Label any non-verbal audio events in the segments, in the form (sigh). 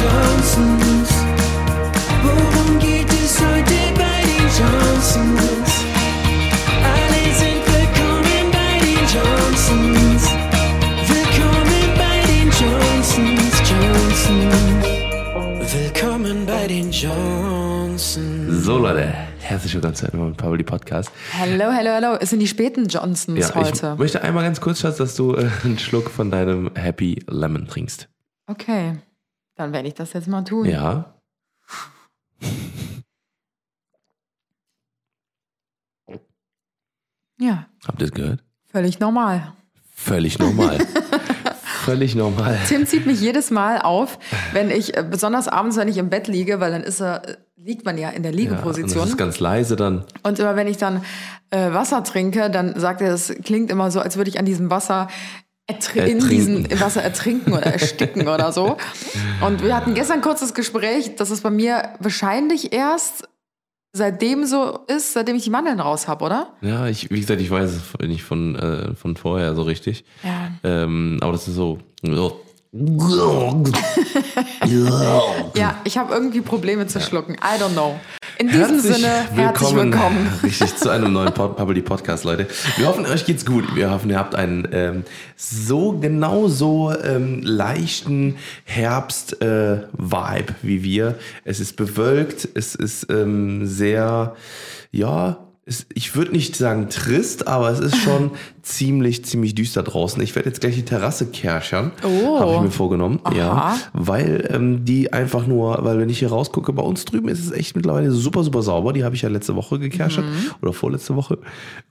Johnsons? Worum geht es heute bei den Johnsons? Alle sind willkommen bei den Johnsons. Willkommen bei den Johnsons, Johnsons. Willkommen bei den Johnsons. So Leute, herzlich willkommen zu einem neuen Pauli Podcast. Hallo, hallo, hallo. Es sind die späten Johnsons Ja, heute. ich möchte einmal ganz kurz, Schatz, dass du äh, einen Schluck von deinem Happy Lemon trinkst. Okay, dann werde ich das jetzt mal tun. Ja. Ja, Habt ihr es gehört? völlig normal. Völlig normal. (laughs) Völlig normal. Tim zieht mich jedes Mal auf, wenn ich, äh, besonders abends, wenn ich im Bett liege, weil dann ist er, äh, liegt man ja in der Ja, und das Liegeposition. ist ganz leise dann. und immer wenn ich dann äh, Wasser trinke, dann sagt er, es klingt immer so, als würde ich an diesem Wasser ertr in Ertrinken. diesem Wasser ertrinken oder ersticken oder so. Und wir hatten gestern ein kurzes Gespräch, dass es bei mir wahrscheinlich erst seitdem so ist, seitdem ich die Mandeln raus habe, oder? Ja, ich, wie gesagt, ich weiß es nicht von, äh, von vorher so richtig. Ja. Ähm, aber das ist so. so. Ja, ich habe irgendwie Probleme zu schlucken. I don't know. In diesem Sinne, herzlich willkommen. (laughs) Richtig, zu einem neuen Pod Public Podcast, Leute. Wir hoffen, euch geht's gut. Wir hoffen, ihr habt einen ähm, so genau so ähm, leichten Herbst-Vibe wie wir. Es ist bewölkt, es ist ähm, sehr, ja, ich würde nicht sagen trist, aber es ist schon (laughs) ziemlich, ziemlich düster draußen. Ich werde jetzt gleich die Terrasse kerchern. Oh. Habe ich mir vorgenommen. Ja. Aha. Weil ähm, die einfach nur, weil wenn ich hier rausgucke, bei uns drüben ist es echt mittlerweile super, super sauber. Die habe ich ja letzte Woche gekerchert oder vorletzte Woche.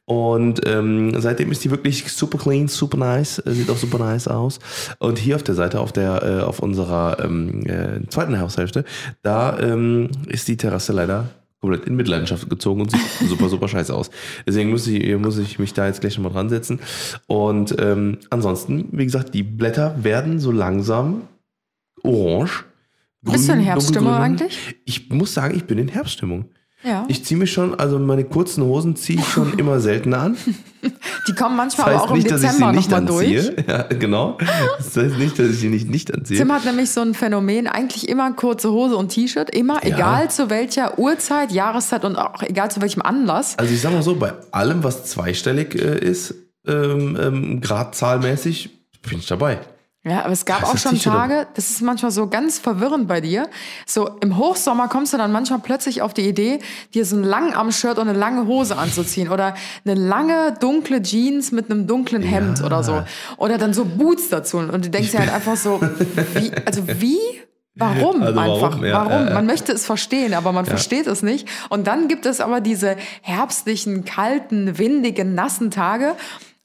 Und ähm, seitdem ist die wirklich super clean, super nice, äh, sieht auch super nice aus. Und hier auf der Seite, auf der, äh, auf unserer ähm, äh, zweiten Haushälfte, da ähm, ist die Terrasse leider komplett in Mitleidenschaft gezogen und sieht (laughs) super, super scheiße aus. Deswegen muss ich, muss ich mich da jetzt gleich nochmal dran setzen. Und ähm, ansonsten, wie gesagt, die Blätter werden so langsam orange. Bist du in grün, Herbststimmung eigentlich? Ich muss sagen, ich bin in Herbststimmung. Ja. Ich ziehe mich schon, also meine kurzen Hosen ziehe ich schon immer seltener an. (laughs) die kommen Das manchmal aber heißt auch im nicht, dass ich sie Dezember nicht nochmal durch. anziehe. (laughs) Ja, genau. Das heißt nicht, dass ich sie nicht, nicht anziehe. Tim hat nämlich so ein Phänomen, eigentlich immer kurze Hose und T-Shirt, immer, Ja. egal zu welcher Uhrzeit, Jahreszeit und auch egal zu welchem Anlass. Also ich sag mal so, bei allem, was zweistellig äh, ist, ähm, ähm, gradzahlmäßig, bin ich dabei. Ja, aber es gab Das auch schon. Tage, das ist manchmal so ganz verwirrend bei dir. So im Hochsommer kommst du dann manchmal plötzlich auf die Idee, dir so ein Langarm-Shirt und eine lange Hose anzuziehen oder eine lange dunkle Jeans mit einem dunklen Hemd Ja. oder so. Oder dann so Boots dazu. Und du denkst dir halt einfach so, wie, also wie? Warum Also warum? einfach? Ja, warum? ja, ja. Man möchte es verstehen, aber man versteht es nicht. Und dann gibt es aber diese herbstlichen, kalten, windigen, nassen Tage.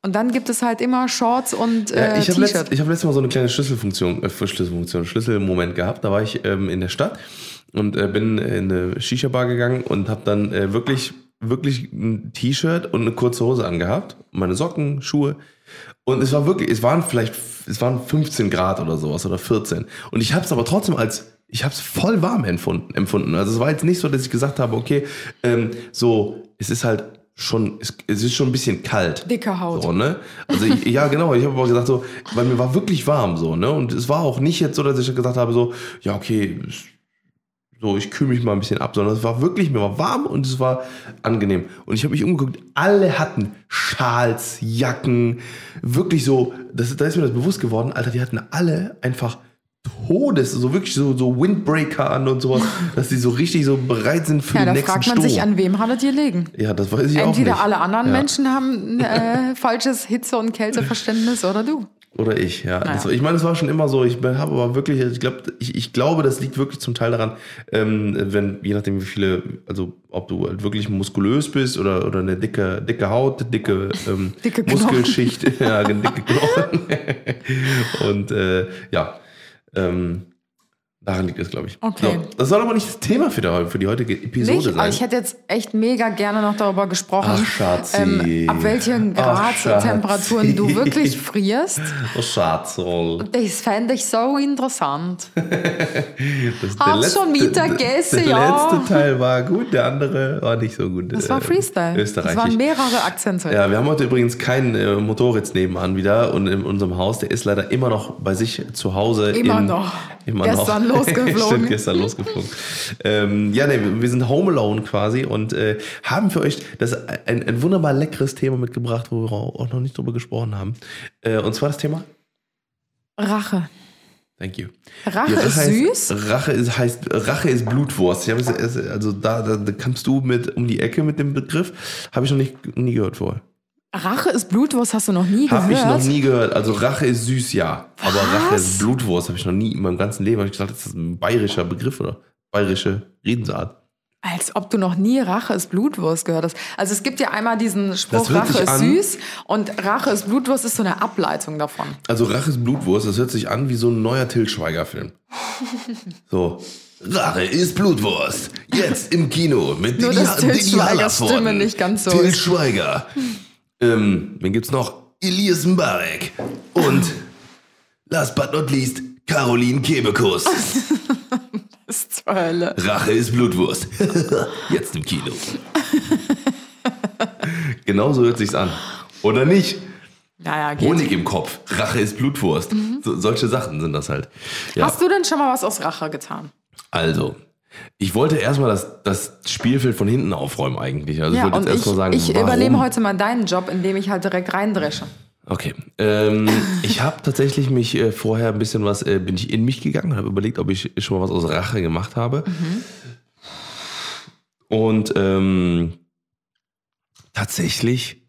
Und dann gibt es halt immer Shorts und Ja, äh, ich habe letzt, ich hab letztes Mal so eine kleine Schlüsselfunktion, äh, Schlüsselfunktion, Schlüsselmoment gehabt. Da war ich ähm, in der Stadt und äh, bin in eine Shisha-Bar gegangen und habe dann äh, wirklich, wirklich ein T-Shirt und eine kurze Hose angehabt. Meine Socken, Schuhe. Und es war wirklich, es waren vielleicht, es waren 15 Grad oder sowas oder 14. Und ich habe es aber trotzdem als, ich habe es voll warm empfunden, empfunden. Also es war jetzt nicht so, dass ich gesagt habe, okay, ähm, so, es ist halt schon, es, es ist schon ein bisschen kalt. Dicke Haut. So, ne? Also ich, ja, genau. Ich habe aber gesagt so, weil mir war wirklich warm so, ne? Und es war auch nicht jetzt so, dass ich gesagt habe so, ja okay, so ich kühle mich mal ein bisschen ab, sondern es war wirklich, mir war warm und es war angenehm. Und ich habe mich umgeguckt, alle hatten Schals, Jacken, wirklich so, das, da ist mir das bewusst geworden, Alter, die hatten alle einfach Todes, so wirklich so, so Windbreaker an und sowas, (laughs) dass die so richtig so bereit sind für Ja, den da nächsten fragt man Sturm. sich, an wem hattet ihr legen? ja, das weiß ich auch nicht. Entweder alle anderen Ja. Menschen haben äh, (laughs) falsches Hitze- und Kälteverständnis oder du. Oder ich, ja. Naja. Das, ich meine, es war schon immer so. Ich habe aber wirklich, ich glaube, ich, ich glaube, das liegt wirklich zum Teil daran, ähm, wenn, je nachdem, wie viele, also ob du halt wirklich muskulös bist oder, oder eine dicke, dicke Haut, dicke, ähm, (laughs) Dicke. Muskelschicht, ja, dicke Knochen. Und äh, ja, ähm, daran liegt es, glaube ich. Okay. So, das soll aber nicht das Thema für die, für die heutige Episode Nicht? sein. Also ich hätte jetzt echt mega gerne noch darüber gesprochen, Ach, Schatzi. ab welchen Ach, Grad Schatzi. Temperaturen du wirklich frierst. oh, Schatzroll. Das fände ich so interessant. (laughs) Das, Hast schon Mittagessen, der, der ja. letzte Teil war gut, der andere war nicht so gut. Das war Äh, Freestyle. Das Österreichisch. waren mehrere Akzente. ja, wir haben heute übrigens keinen äh, Motorrad nebenan wieder und in unserem Haus, der ist leider immer noch bei sich zu Hause. Immer in, noch. Immer Gestern noch. Losgeflogen. (laughs) Stimmt, gestern losgeflogen. ähm, ja, nee, wir sind Home Alone quasi und äh, haben für euch das ein, ein wunderbar leckeres Thema mitgebracht, wo wir auch noch nicht drüber gesprochen haben. Äh, und zwar das Thema. Rache. Thank you. Rache Ja, ist heißt, süß. Rache ist, heißt, Rache ist Blutwurst. Es- also da, da, da kommst du mit um die Ecke mit dem Begriff. Habe ich noch nicht, nie gehört vorher. Rache ist Blutwurst, hast du noch nie Habe ich gehört? noch nie gehört. Also Rache ist süß, ja. Aber Rache Was? ist Blutwurst. Habe ich noch nie in meinem ganzen Leben. Habe ich gedacht, das ist ein bayerischer Begriff oder bayerische Redensart. Als ob du noch nie Rache ist Blutwurst gehört hast. Also es gibt ja einmal diesen Spruch, Rache ist süß und Rache ist Blutwurst ist so eine Ableitung davon. Also Rache ist Blutwurst. Das hört sich an wie so ein neuer Till Schweiger-Film. (laughs) So. Rache ist Blutwurst. Jetzt im Kino mit Nur, Didi, dass Till Schweigers. Stimme nicht ganz so Till. Schweiger. (laughs) Ähm, wen gibt's noch? Elias Mbarek. Und (laughs) last but not least, Caroline Kebekus. (laughs) Das ist zur Hölle. Rache ist Blutwurst. (laughs) Jetzt im Kino. genau so hört sich's an. Oder nicht? Naja, geht. Honig im Kopf. Rache ist Blutwurst. So, solche Sachen sind das halt. Ja. Hast du denn schon mal was aus Rache getan? Also, ich wollte erstmal das, das Spielfeld von hinten aufräumen eigentlich. Also Ja, ich wollte jetzt erstmal sagen, ich warum? übernehme heute mal deinen Job, indem ich halt direkt reindresche. Okay. Ähm, (laughs) ich habe tatsächlich mich äh, vorher ein bisschen was, äh, bin ich in mich gegangen, habe überlegt, ob ich schon mal was aus Rache gemacht habe. Und ähm, tatsächlich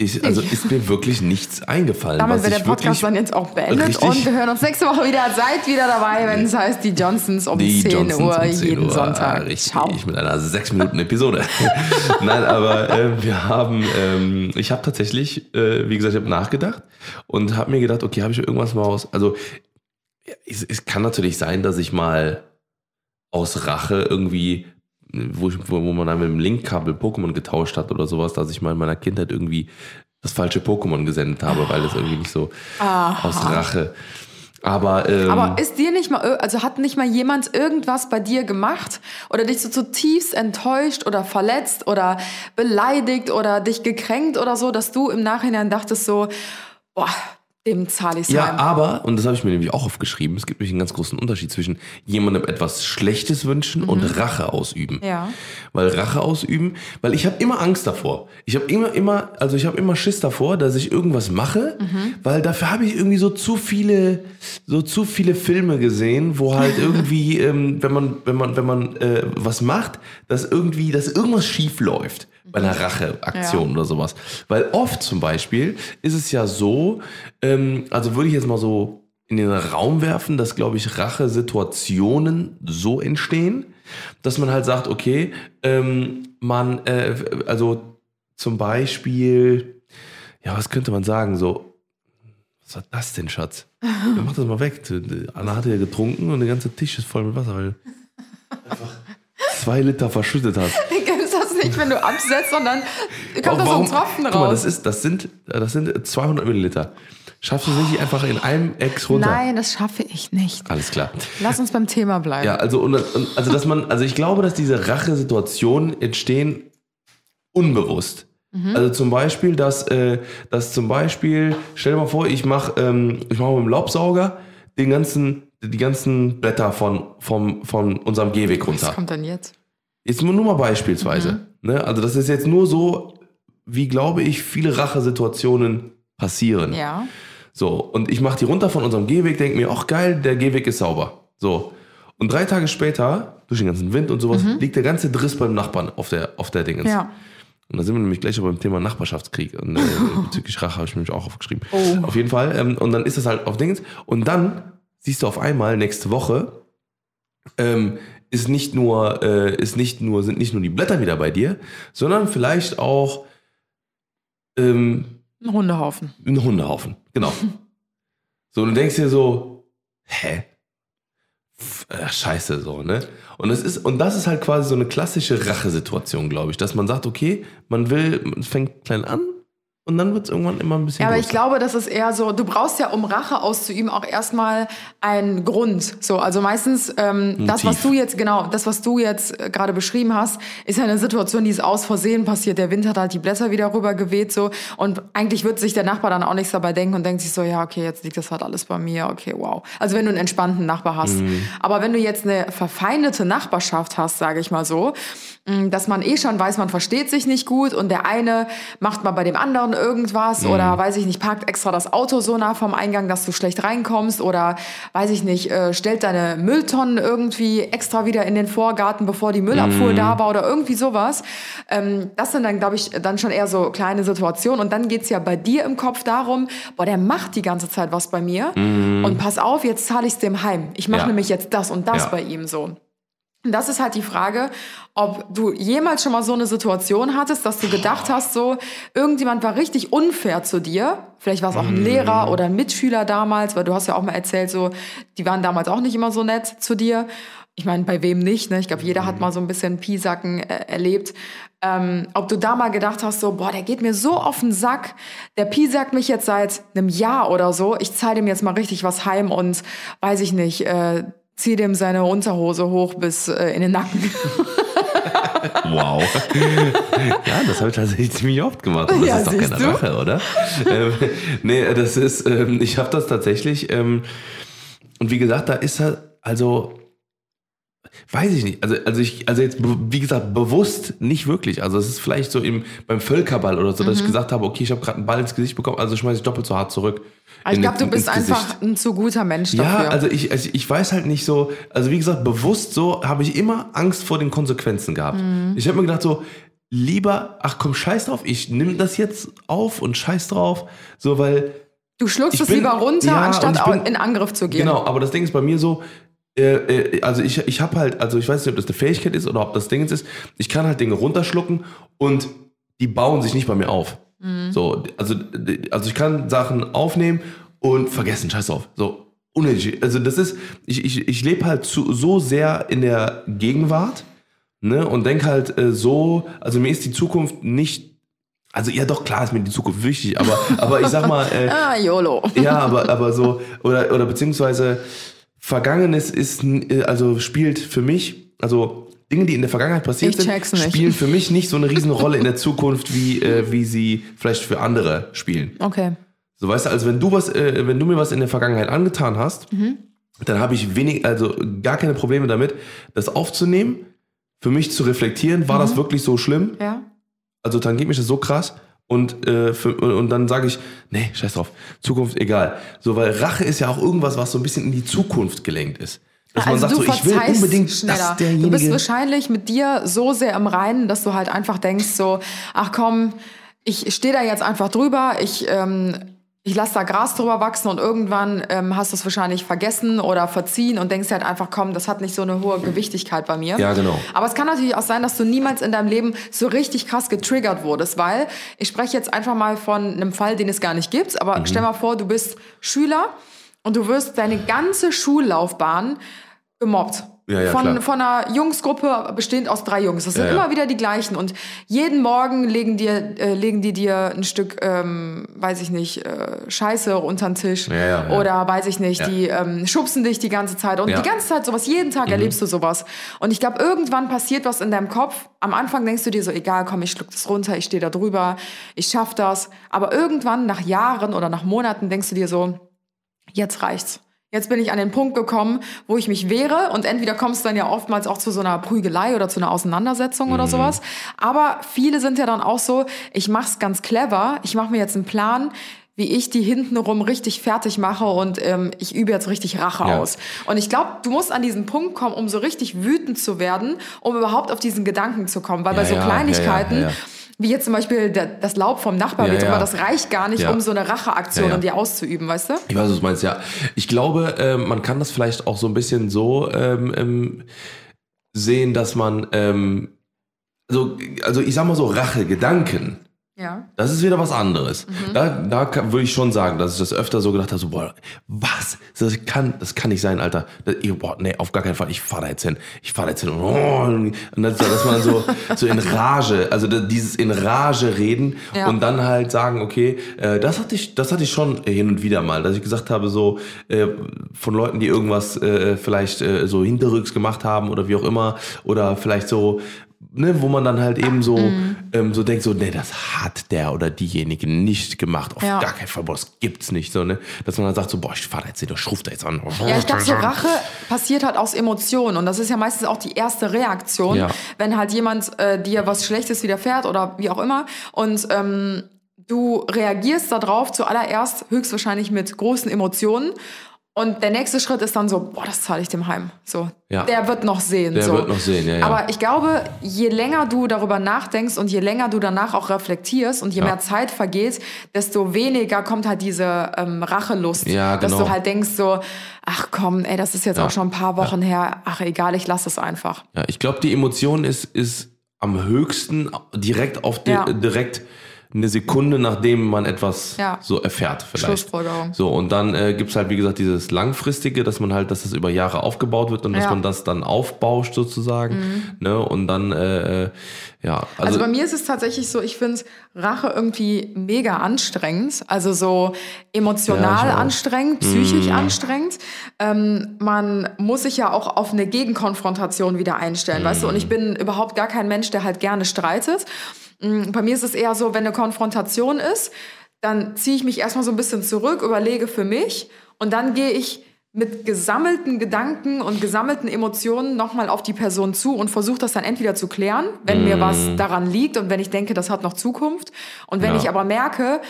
ist, also Ich- ist mir wirklich nichts eingefallen. Damit wird der ich Podcast dann jetzt auch beendet und wir hören uns nächste Woche wieder. Seid wieder dabei, wenn es heißt die Johnsons um Die 10 Johnsons Uhr um 10 jeden Uhr, Sonntag. Richtig, Ciao. mit einer 6 Minuten Episode. (laughs) Nein, aber äh, wir haben, ähm, ich habe tatsächlich, äh, wie gesagt, ich habe nachgedacht und habe mir gedacht, okay, habe ich irgendwas mal aus, also es, es kann natürlich sein, dass ich mal aus Rache irgendwie, wo, ich, wo, wo man dann mit dem Linkkabel Pokémon getauscht hat oder sowas, dass ich mal in meiner Kindheit irgendwie das falsche Pokémon gesendet habe, weil das irgendwie nicht so aus Rache. Aber, ähm, Aber ist dir nicht mal, also hat nicht mal jemand irgendwas bei dir gemacht oder dich so zutiefst enttäuscht oder verletzt oder beleidigt oder dich gekränkt oder so, dass du im Nachhinein dachtest so, boah, dem zahle ich's Ja, heim. aber, und das habe ich mir nämlich auch aufgeschrieben, es gibt nämlich einen ganz großen Unterschied zwischen jemandem etwas Schlechtes wünschen und Rache ausüben. Mhm. Ja. Weil Rache ausüben, weil ich habe immer Angst davor. Ich habe immer, immer, also ich habe immer Schiss davor, dass ich irgendwas mache, Mhm. weil dafür habe ich irgendwie so zu viele, so zu viele Filme gesehen, wo halt (laughs) irgendwie, ähm, wenn man, wenn man, wenn man äh, was macht, dass irgendwie, dass irgendwas schief läuft bei einer Racheaktion Ja. oder sowas. Weil oft zum Beispiel ist es ja so, ähm, also würde ich jetzt mal so in den Raum werfen, dass, glaube ich, Rachesituationen so entstehen, dass man halt sagt, okay, ähm, man, äh, also zum Beispiel, ja, was könnte man sagen, so, was war das denn, Schatz? Ja, mach das mal weg. Anna hatte ja getrunken und der ganze Tisch ist voll mit Wasser, weil du einfach zwei Liter verschüttet hast. (laughs) Nicht, wenn du absetzt dann kommt da so ein Tropfen Guck mal, raus? das, ist, das, sind, das sind 200 Milliliter. Schaffst du es nicht einfach in einem Ex runter? Nein, das schaffe ich nicht. Alles klar. Lass uns beim Thema bleiben. Ja, also, und, also, dass man, also ich glaube, dass diese Rachesituationen entstehen unbewusst. Mhm. Also zum Beispiel, dass, äh, dass zum Beispiel, stell dir mal vor, ich mache ähm, ich mach mit dem Laubsauger den ganzen, die ganzen Blätter von, vom, von unserem Gehweg Was runter. kommt denn jetzt? Jetzt nur, nur mal beispielsweise. Ne? Also das ist jetzt nur so, wie glaube ich, viele Rachesituationen passieren. Ja. So, und ich mache die runter von unserem Gehweg, denke mir, ach geil, der Gehweg ist sauber. So. Und drei Tage später, durch den ganzen Wind und sowas, liegt der ganze Driss beim Nachbarn auf der, auf der Dingens. Mhm. Ja. Und da sind wir nämlich gleich beim Thema Nachbarschaftskrieg. Und äh, (laughs) bezüglich Rache habe ich nämlich auch aufgeschrieben. Oh. Auf jeden Fall. Ähm, und dann ist das halt auf Dingens. Und dann siehst du auf einmal nächste Woche, ähm, ist nicht nur, äh, ist nicht nur, sind nicht nur die Blätter wieder bei dir, sondern vielleicht auch ähm, Ein Hundehaufen. ein Hundehaufen. Genau. (laughs) So, und du denkst dir so, hä? Pff, äh, Scheiße, so, ne? Und das ist, und das ist halt quasi so eine klassische Rachesituation, glaube ich, dass man sagt, okay, man will, man fängt klein an und dann wird es irgendwann immer ein bisschen Ja, aber ich größer. glaube, das ist eher so, du brauchst ja, um Rache auszuüben, auch erstmal einen Grund. So, also meistens ähm, das, was du jetzt, genau, das, was du jetzt äh, gerade beschrieben hast, ist ja eine Situation, die ist aus Versehen passiert. Der Wind hat halt die Blätter wieder rüber geweht, so. Und eigentlich wird sich der Nachbar dann auch nichts dabei denken und denkt sich so, ja, okay, jetzt liegt das halt alles bei mir, okay, wow. Also wenn du einen entspannten Nachbar hast. Mhm. Aber wenn du jetzt eine verfeindete Nachbarschaft hast, sage ich mal so, dass man eh schon weiß, man versteht sich nicht gut und der eine macht mal bei dem anderen irgendwas Mhm. oder weiß ich nicht, parkt extra das Auto so nah vom Eingang, dass du schlecht reinkommst oder weiß ich nicht, äh, stellt deine Mülltonnen irgendwie extra wieder in den Vorgarten, bevor die Müllabfuhr Mhm. da war oder irgendwie sowas. Ähm, das sind dann, glaube ich, dann schon eher so kleine Situationen und dann geht's ja bei dir im Kopf darum, boah, der macht die ganze Zeit was bei mir und pass auf, jetzt zahle ich's dem heim. Ich mache Mhm. Ja. nämlich jetzt das und das Ja. bei ihm so. Das ist halt die Frage, ob du jemals schon mal so eine Situation hattest, dass du gedacht hast, so, irgendjemand war richtig unfair zu dir. Vielleicht war es auch ein Lehrer oder ein Mitschüler damals, weil du hast ja auch mal erzählt, so, die waren damals auch nicht immer so nett zu dir. Ich meine, bei wem nicht, ne? Ich glaube, jeder hat mal so ein bisschen Piesacken äh, erlebt. Ähm, ob du da mal gedacht hast, so, boah, der geht mir so auf den Sack, der piesackt mich jetzt seit einem Jahr oder so, ich zahle dem jetzt mal richtig was heim und weiß ich nicht, äh, zieh dem seine Unterhose hoch bis äh, in den Nacken. (laughs) Wow. ja, das habe ich tatsächlich ziemlich oft gemacht. Und das Ja, ist doch keine du? Rache, oder? ähm, nee, das ist, ähm, ich habe das tatsächlich, ähm, und wie gesagt, da ist halt, also, weiß ich nicht, also, also ich, also jetzt, wie gesagt, bewusst nicht wirklich. Also es ist vielleicht so im, beim Völkerball oder so, dass ich Mhm. gesagt habe, okay, ich habe gerade einen Ball ins Gesicht bekommen, also schmeiße ich doppelt so hart zurück. Aber ich glaube, du bist einfach Gesicht. ein zu guter Mensch dafür. Ja, also ich, also ich weiß halt nicht so, also wie gesagt, bewusst so habe ich immer Angst vor den Konsequenzen gehabt. Mhm. Ich habe mir gedacht so, lieber, ach komm, scheiß drauf, ich nehme das jetzt auf und scheiß drauf, so weil, du schluckst es lieber runter, ja, anstatt bin- in Angriff zu gehen. genau, aber das Ding ist bei mir so, also ich, ich habe halt, also ich weiß nicht, ob das eine Fähigkeit ist oder ob das Ding ist, ich kann halt Dinge runterschlucken und die bauen sich nicht bei mir auf. Mhm. So, also, also ich kann Sachen aufnehmen und vergessen, scheiß drauf. So, unnötig. Also das ist, ich, ich, ich lebe halt zu, so sehr in der Gegenwart, ne, und denke halt äh, so, also mir ist die Zukunft nicht, also ja doch, klar ist mir die Zukunft wichtig, aber, aber ich sag mal, äh, (laughs) Ah, YOLO. ja, aber, aber so, oder, oder beziehungsweise Vergangenes ist, äh, also spielt für mich, also Dinge, die in der Vergangenheit passiert Ich sind, spielen für mich nicht so eine riesen Rolle in der (laughs) Zukunft, wie, äh, wie sie vielleicht für andere spielen. Okay. So weißt du, also wenn du was, äh, wenn du mir was in der Vergangenheit angetan hast, Mhm. dann habe ich wenig, also gar keine Probleme damit, das aufzunehmen, für mich zu reflektieren, war Mhm. das wirklich so schlimm? Ja. Also dann geht mich das so krass und, äh, für, und dann sage ich, nee, scheiß drauf, Zukunft egal. So, weil Rache ist ja auch irgendwas, was so ein bisschen in die Zukunft gelenkt ist. Dass man sagt Also du so, ich will unbedingt, schneller. dass Du bist derjenige... wahrscheinlich mit dir so sehr im Reinen, dass du halt einfach denkst so, ach komm, ich stehe da jetzt einfach drüber, ich, ähm, ich lasse da Gras drüber wachsen und irgendwann ähm, hast du es wahrscheinlich vergessen oder verziehen und denkst halt einfach, komm, das hat nicht so eine hohe Gewichtigkeit bei mir. Ja, genau. Aber es kann natürlich auch sein, dass du niemals in deinem Leben so richtig krass getriggert wurdest, weil ich spreche jetzt einfach mal von einem Fall, den es gar nicht gibt, Mhm. aber stell mal vor, du bist Schüler und du wirst deine ganze Schullaufbahn gemobbt. Ja, ja, von, klar. von einer Jungsgruppe bestehend aus drei Jungs. Das sind Ja, immer wieder die gleichen. Und jeden Morgen legen, dir, äh, legen die dir ein Stück, ähm, weiß ich nicht, äh, Scheiße unter den Tisch. Oder weiß ich nicht, die ähm, schubsen dich die ganze Zeit. Und. Mhm. die ganze Zeit sowas, jeden Tag erlebst du sowas. Und ich glaube, irgendwann passiert was in deinem Kopf. Am Anfang denkst du dir so, egal, komm, ich schluck das runter, ich stehe da drüber, ich schaff das. Aber irgendwann, nach Jahren oder nach Monaten, denkst du dir so, jetzt reicht's. Jetzt bin ich an den Punkt gekommen, wo ich mich wehre und entweder kommst du dann ja oftmals auch zu so einer Prügelei oder zu einer Auseinandersetzung oder sowas. Aber viele sind ja dann auch so, ich mach's ganz clever, ich mache mir jetzt einen Plan, wie ich die hintenrum richtig fertig mache und ähm, ich übe jetzt richtig Rache Ja. aus. Und ich glaube, du musst an diesen Punkt kommen, um so richtig wütend zu werden, um überhaupt auf diesen Gedanken zu kommen. Weil bei so ja, ja, Kleinigkeiten, ja, ja. Wie jetzt zum Beispiel der, das Laub vom Nachbar Ja, ja. das reicht gar nicht, um so eine Racheaktion an dir auszuüben, weißt du? Ich weiß, was du meinst, ja. Ich glaube, ähm, man kann das vielleicht auch so ein bisschen so ähm, ähm, sehen, dass man, ähm, also, also ich sag mal so, Rache-Gedanken Ja. Das ist wieder was anderes. Mhm. Da, da kann- würde ich schon sagen, dass ich das öfter so gedacht habe, so, boah, was? Das kann, das kann nicht sein, Alter. Das, ich, boah, nee, auf gar keinen Fall. Ich fahre da jetzt hin. Ich fahre da jetzt hin. Oh, und das, dass man so, so in Rage, also dieses in Rage reden Ja. und dann halt sagen, okay, äh, das hatte ich, das hatte ich schon hin und wieder mal, dass ich gesagt habe, so äh, von Leuten, die irgendwas äh, vielleicht äh, so hinterrücks gemacht haben oder wie auch immer oder vielleicht so ne, wo man dann halt eben so, Mhm. ähm, so denkt, so, nee, das hat der oder diejenige nicht gemacht. Auf Ja. gar keinen Fall, boah, das gibt's nicht. So, ne? Dass man dann sagt, so, boah, ich fahr da jetzt nicht, ich ruf da jetzt an. Ja, ich glaube, so Rache passiert halt aus Emotionen. Und das ist ja meistens auch die erste Reaktion, Ja. wenn halt jemand äh, dir was Schlechtes widerfährt oder wie auch immer. Und ähm, du reagierst darauf zuallererst höchstwahrscheinlich mit großen Emotionen. Und der nächste Schritt ist dann so, boah, das zahle ich dem heim. So, Ja. der wird noch sehen. Der so. wird noch sehen, ja, ja. Aber ich glaube, je länger du darüber nachdenkst und je länger du danach auch reflektierst und je Ja. mehr Zeit vergeht, desto weniger kommt halt diese ähm, Rachelust. Ja, Dass genau. du halt denkst so, ach komm, ey, das ist jetzt auch schon ein paar Wochen her. Ach egal, ich lasse es einfach. Ja, ich glaube, die Emotion ist, ist am höchsten direkt auf Ja. direkt eine Sekunde, nachdem man etwas Ja. so erfährt, vielleicht. So, und dann äh, gibt's halt, wie gesagt, dieses Langfristige, dass man halt, dass das über Jahre aufgebaut wird und dass Ja. Mhm. man das dann aufbauscht sozusagen. Ne? Und dann, äh, äh, ja, Also, also, bei mir ist es tatsächlich so, ich finde Rache irgendwie mega anstrengend. Also so emotional Ja, anstrengend, psychisch anstrengend. Ähm, man muss sich ja auch auf eine Gegenkonfrontation wieder einstellen, weißt du? Und ich bin überhaupt gar kein Mensch, der halt gerne streitet. Mm, Bei mir ist es eher so, wenn eine Konfrontation ist, dann ziehe ich mich erstmal so ein bisschen zurück, überlege für mich und dann gehe ich mit gesammelten Gedanken und gesammelten Emotionen nochmal auf die Person zu und versuche das dann entweder zu klären, wenn mir was daran liegt und wenn ich denke, das hat noch Zukunft. Und wenn Ja. ich aber merke,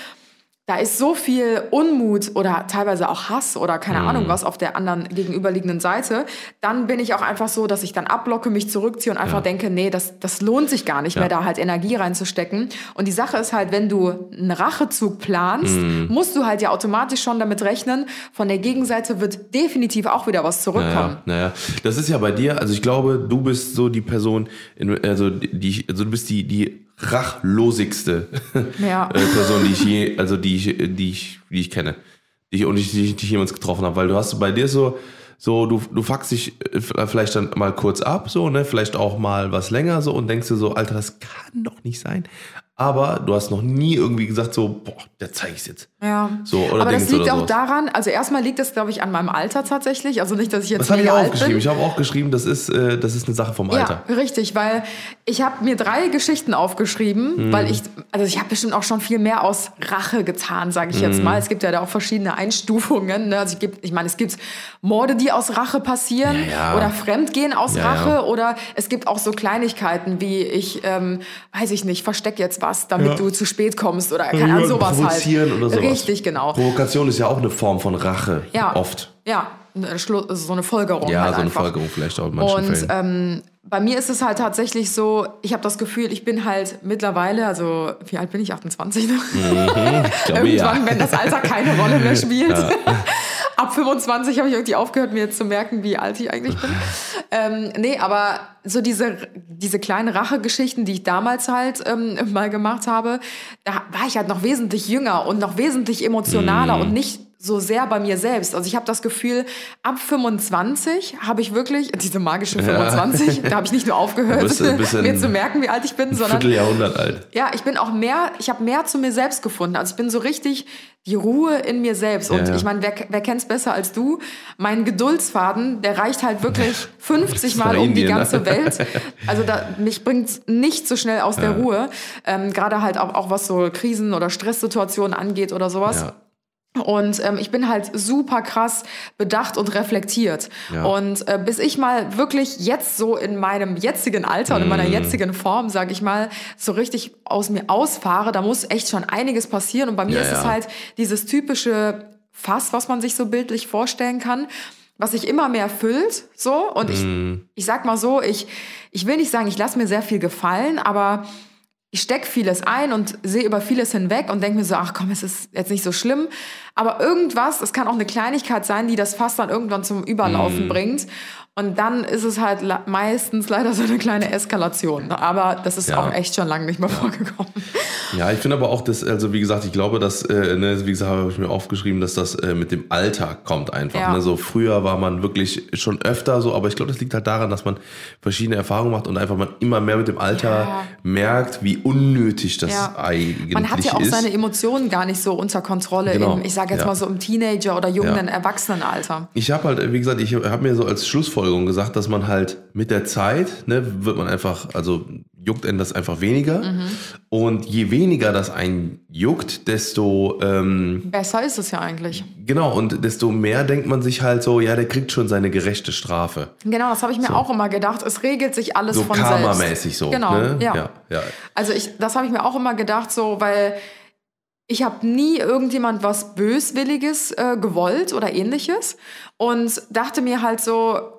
da ist so viel Unmut oder teilweise auch Hass oder keine Ahnung was auf der anderen gegenüberliegenden Seite, dann bin ich auch einfach so, dass ich dann abblocke, mich zurückziehe und einfach denke, nee, das, das lohnt sich gar nicht mehr, da halt Energie reinzustecken. Und die Sache ist halt, wenn du einen Rachezug planst, musst du halt ja automatisch schon damit rechnen, von der Gegenseite wird definitiv auch wieder was zurückkommen. Naja, naja, das ist ja bei dir, also ich glaube, du bist so die Person, also die, also du bist die, die rachlosigste (laughs) Ja. äh, Person, die ich je, also die ich, die ich, die ich kenne. Die ich, und ich, die ich, die ich jemals getroffen habe. Weil du hast bei dir so, so, du, du fuckst dich äh, vielleicht dann mal kurz ab, so, ne, vielleicht auch mal was länger so und denkst dir so, Alter, das kann doch nicht sein. Aber du hast noch nie irgendwie gesagt, so, boah, der zeige ich jetzt. Ja. So, oder Aber das liegt auch sowas. daran, also erstmal liegt das, glaube ich, an meinem Alter tatsächlich. Also nicht, dass ich jetzt Das habe ich auch geschrieben. bin. Ich habe auch geschrieben, das ist, äh, das ist eine Sache vom Alter. Ja, richtig, weil ich habe mir drei Geschichten aufgeschrieben, Mhm. weil ich, also ich habe bestimmt auch schon viel mehr aus Rache getan, sage ich Mhm. jetzt mal. Es gibt ja da auch verschiedene Einstufungen. Ne? Also ich, gibt, ich meine, es gibt Morde, die aus Rache passieren Ja, ja. oder Fremdgehen aus Ja, Rache oder es gibt auch so Kleinigkeiten wie ich, ähm, weiß ich nicht, versteck jetzt was, damit Ja. du zu spät kommst oder keine Ahnung, sowas halt. Provozieren oder sowas. Richtig, genau. Provokation ist ja auch eine Form von Rache. Ja. Oft. Ja, also so eine Folgerung. Ja, halt so eine einfach. Folgerung vielleicht auch in manchen Und Fällen. ähm, bei mir ist es halt tatsächlich so, ich habe das Gefühl, ich bin halt mittlerweile, also wie alt bin ich? 28 noch? ich glaube, (laughs) Irgendwann, ja. wenn das Alter keine Rolle mehr spielt. (laughs) Ab 25 habe ich irgendwie aufgehört, mir jetzt zu merken, wie alt ich eigentlich bin. (laughs) ähm, nee, aber so diese, diese kleinen Rachegeschichten, die ich damals halt ähm, mal gemacht habe, da war ich halt noch wesentlich jünger und noch wesentlich emotionaler Mhm. und nicht so sehr bei mir selbst. Also ich habe das Gefühl, ab 25 habe ich wirklich, diese magische 25, da habe ich nicht nur (laughs) aufgehört, mir zu merken, wie alt ich bin, sondern Vierteljahrhundert alt. ja, ich bin auch mehr, ich habe mehr zu mir selbst gefunden. Also ich bin so richtig die Ruhe in mir selbst. Und Ja, ja. ich meine, wer, wer kennt's besser als du? Mein Geduldsfaden, der reicht halt wirklich (laughs) 50 Mal um die ne? ganze Welt. Also da, mich bringt's nicht so schnell aus der. Ruhe. Ähm, Gerade halt auch, auch was so Krisen oder Stresssituationen angeht oder sowas. Ja. Und ähm, ich bin halt super krass bedacht und reflektiert. Ja. Und äh, bis ich mal wirklich jetzt so in meinem jetzigen Alter und in Mhm. meiner jetzigen Form, sag ich mal, so richtig aus mir ausfahre, da muss echt schon einiges passieren. Und bei mir Ja, ist es ja. halt dieses typische Fass, was man sich so bildlich vorstellen kann, was sich immer mehr füllt. So. Und Mhm. ich, ich sag mal so, ich, ich will nicht sagen, ich lasse mir sehr viel gefallen, aber ich stecke vieles ein und sehe über vieles hinweg und denke mir so, ach komm, es ist jetzt nicht so schlimm. Aber irgendwas, es kann auch eine Kleinigkeit sein, die das Fass dann irgendwann zum Überlaufen bringt. Und dann ist es halt meistens leider so eine kleine Eskalation. Aber das ist Ja. auch echt schon lange nicht mehr vorgekommen. Ja, ich finde aber auch, dass, also wie gesagt, ich glaube, dass, äh, ne, wie gesagt, habe ich mir aufgeschrieben, dass das äh, mit dem Alter kommt einfach. Ja. Ne? So früher war man wirklich schon öfter so, aber ich glaube, das liegt halt daran, dass man verschiedene Erfahrungen macht und einfach man immer mehr mit dem Alter Ja. merkt, wie unnötig das Ja. eigentlich Man hat ja auch ist. seine Emotionen gar nicht so unter Kontrolle. Genau. Im, ich sage jetzt mal so im Teenager- oder jungen. Erwachsenenalter. Ich habe halt, wie gesagt, ich habe mir so als Schlussfolgerung gesagt, dass man halt mit der Zeit, ne, wird man einfach, also juckt einen das einfach weniger. Mhm. Und je weniger das einen juckt, desto ähm, Besser ist es ja eigentlich. genau und desto mehr denkt man sich halt so, ja, der kriegt schon seine gerechte Strafe. Genau, das habe ich mir auch immer gedacht. Es regelt sich alles So von selbst. karmamäßig so. Genau, ne? ja. ja, ja. Also ich, das habe ich mir auch immer gedacht, so, weil ich habe nie irgendjemand was Böswilliges äh, gewollt oder ähnliches und dachte mir halt so,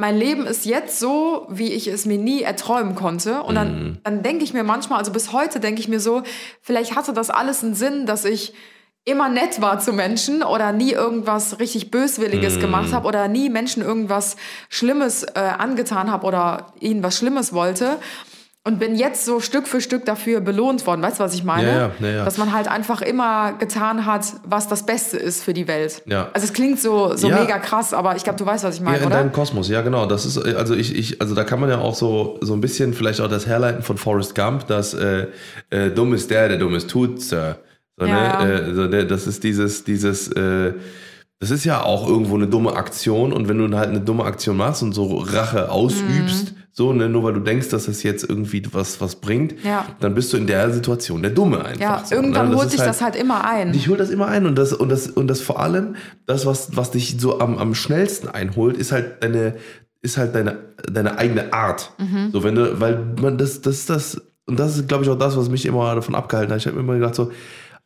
mein Leben ist jetzt so, wie ich es mir nie erträumen konnte. Und dann, Mhm. dann denke ich mir manchmal, also bis heute denke ich mir so, vielleicht hatte das alles einen Sinn, dass ich immer nett war zu Menschen oder nie irgendwas richtig Böswilliges Mhm. gemacht habe oder nie Menschen irgendwas Schlimmes äh, angetan habe oder ihnen was Schlimmes wollte. Und bin jetzt so Stück für Stück dafür belohnt worden. Weißt du, was ich meine? Ja, ja, ja, ja. Dass man halt einfach immer getan hat, was das Beste ist für die Welt. Ja. Also es klingt so, so Ja. mega krass, aber ich glaube, du weißt, was ich Ja, meine, in oder? deinem Kosmos, ja genau. Das ist, also ich, ich, also da kann man ja auch so, so ein bisschen vielleicht auch das herleiten von Forrest Gump, dass äh, äh, dumm ist der, der dummes tut, Sir. So, Ja, ne? ja. Äh, so, der, das ist dieses, dieses, äh, das ist ja auch irgendwo eine dumme Aktion und wenn du halt eine dumme Aktion machst und so Rache ausübst, Mhm. So, ne, nur weil du denkst, dass es jetzt irgendwie was, was bringt, Ja. dann bist du in der Situation der Dumme einfach. ja, so, irgendwann ne? holt ist dich das halt immer ein. Dich holt das immer ein und das, und das, und das vor allem, das, was, was dich so am, am schnellsten einholt, ist halt deine, ist halt deine, deine eigene Art. Mhm. So, wenn du, weil man das, das, das, und das ist, glaube ich, auch das, was mich immer davon abgehalten hat. Ich habe mir immer gedacht, so,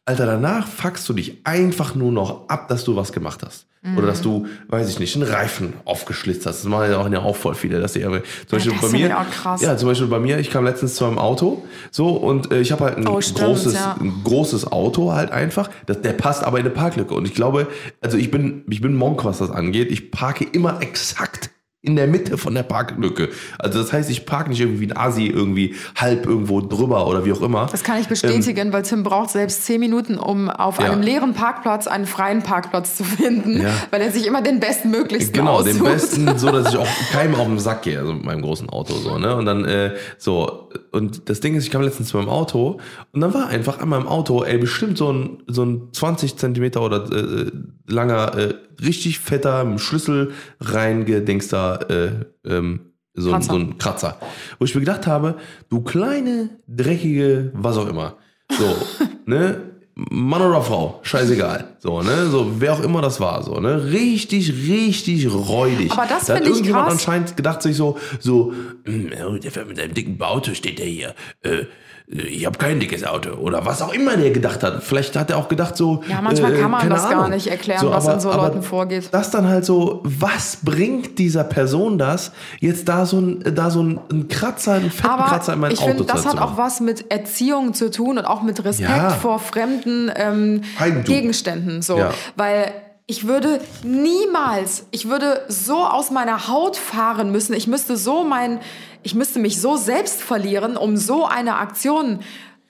Alter, danach fuckst du dich einfach nur noch ab, dass du was gemacht hast. Oder dass du, weiß ich nicht, einen Reifen aufgeschlitzt hast. Das machen ja auch, ja auch voll viele. Dass die, aber- zum Beispiel das bei mir, auch krass. ja, zum Beispiel bei mir, ich kam letztens zu einem Auto, so, und äh, ich habe halt ein Oh, stimmt, großes, ja. ein großes Auto halt einfach. Das, der passt aber in eine Parklücke. Und ich glaube, also ich bin, ich bin Monk, was das angeht. Ich parke immer exakt in der Mitte von der Parklücke. Also das heißt, ich parke nicht irgendwie ein Asi irgendwie halb irgendwo drüber oder wie auch immer. Das kann ich bestätigen, weil Tim braucht selbst zehn Minuten, um auf Ja. einem leeren Parkplatz einen freien Parkplatz zu finden, Ja. weil er sich immer den bestmöglichsten Genau, aussucht. den besten, so dass ich auch (laughs) keinem auf den Sack gehe, also mit meinem großen Auto so, ne? Und dann äh, so und das Ding ist, ich kam letztens zu meinem Auto und dann war einfach an meinem Auto, ey, bestimmt so ein so ein 20 Zentimeter oder äh, langer, äh, richtig fetter Schlüssel reingedingster äh, ähm, so, ein- Kratzer. so ein Kratzer, wo ich mir gedacht habe, du kleine dreckige, was auch immer, so, (laughs) ne? Mann oder Frau, scheißegal. So, ne? So, wer auch immer das war, so, ne? Richtig, richtig räudig. Aber das da hat finde ich irgendjemand krass. anscheinend gedacht sich so, so, "Hm, der fährt mit seinem dicken Auto, steht der hier. Äh, ich habe kein dickes Auto. Oder was auch immer der gedacht hat. Vielleicht hat er auch gedacht so. Ja, manchmal kann man das gar Ahnung. nicht erklären, was in so Leuten vorgeht. Das dann halt so, was bringt dieser Person das, jetzt da so ein, da so ein, Kratzer, einen fetten Aber Kratzer in mein ich Auto finde, das hat auch was mit Erziehung zu tun und auch mit Respekt Ja. vor fremden ähm. Gegenständen. So. Ja. Weil ich würde niemals, ich würde so aus meiner Haut fahren müssen. Ich müsste so mein, ich müsste mich so selbst verlieren, um so eine Aktion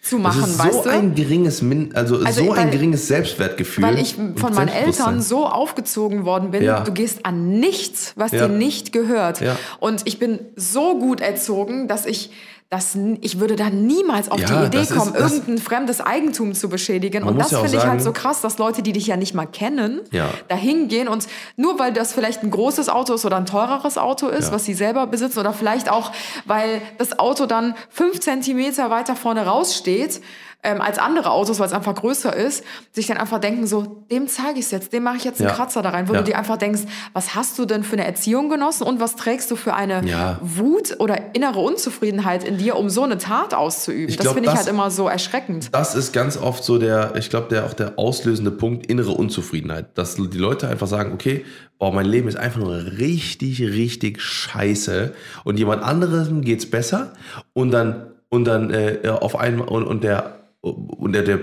zu Das machen, ist so weißt du? ein geringes, Min also, Also, so ein weil- geringes Selbstwertgefühl. Weil ich von meinen. Eltern so aufgezogen worden bin, Ja. du gehst an nichts, was Ja. dir nicht gehört. Ja. Und ich bin so gut erzogen, dass ich das, ich würde da niemals auf Ja, die Idee ist- kommen, das- irgendein fremdes Eigentum zu beschädigen. Und das ja finde ich halt so krass, dass Leute, die dich ja nicht mal kennen, Ja. da hingehen und nur weil das vielleicht ein großes Auto ist oder ein teureres Auto ist, Ja. was sie selber besitzen, oder vielleicht auch, weil das Auto dann fünf Zentimeter weiter vorne raussteht, ähm, als andere Autos, weil es einfach größer ist, sich dann einfach denken so, dem zeige ich es jetzt, dem mache ich jetzt einen Ja. Kratzer da rein, wo Ja. du dir einfach denkst, was hast du denn für eine Erziehung genossen und was trägst du für eine Ja. Wut oder innere Unzufriedenheit in dir, um so eine Tat auszuüben? Ich das glaub, finde ich halt immer so erschreckend. Das ist ganz oft so der, ich glaube, der auch der auslösende Punkt, innere Unzufriedenheit. Dass die Leute einfach sagen, okay, boah, mein Leben ist einfach nur richtig, richtig scheiße. Und jemand anderem geht's besser. Und dann, und dann äh, auf einmal, und, und der, und der, der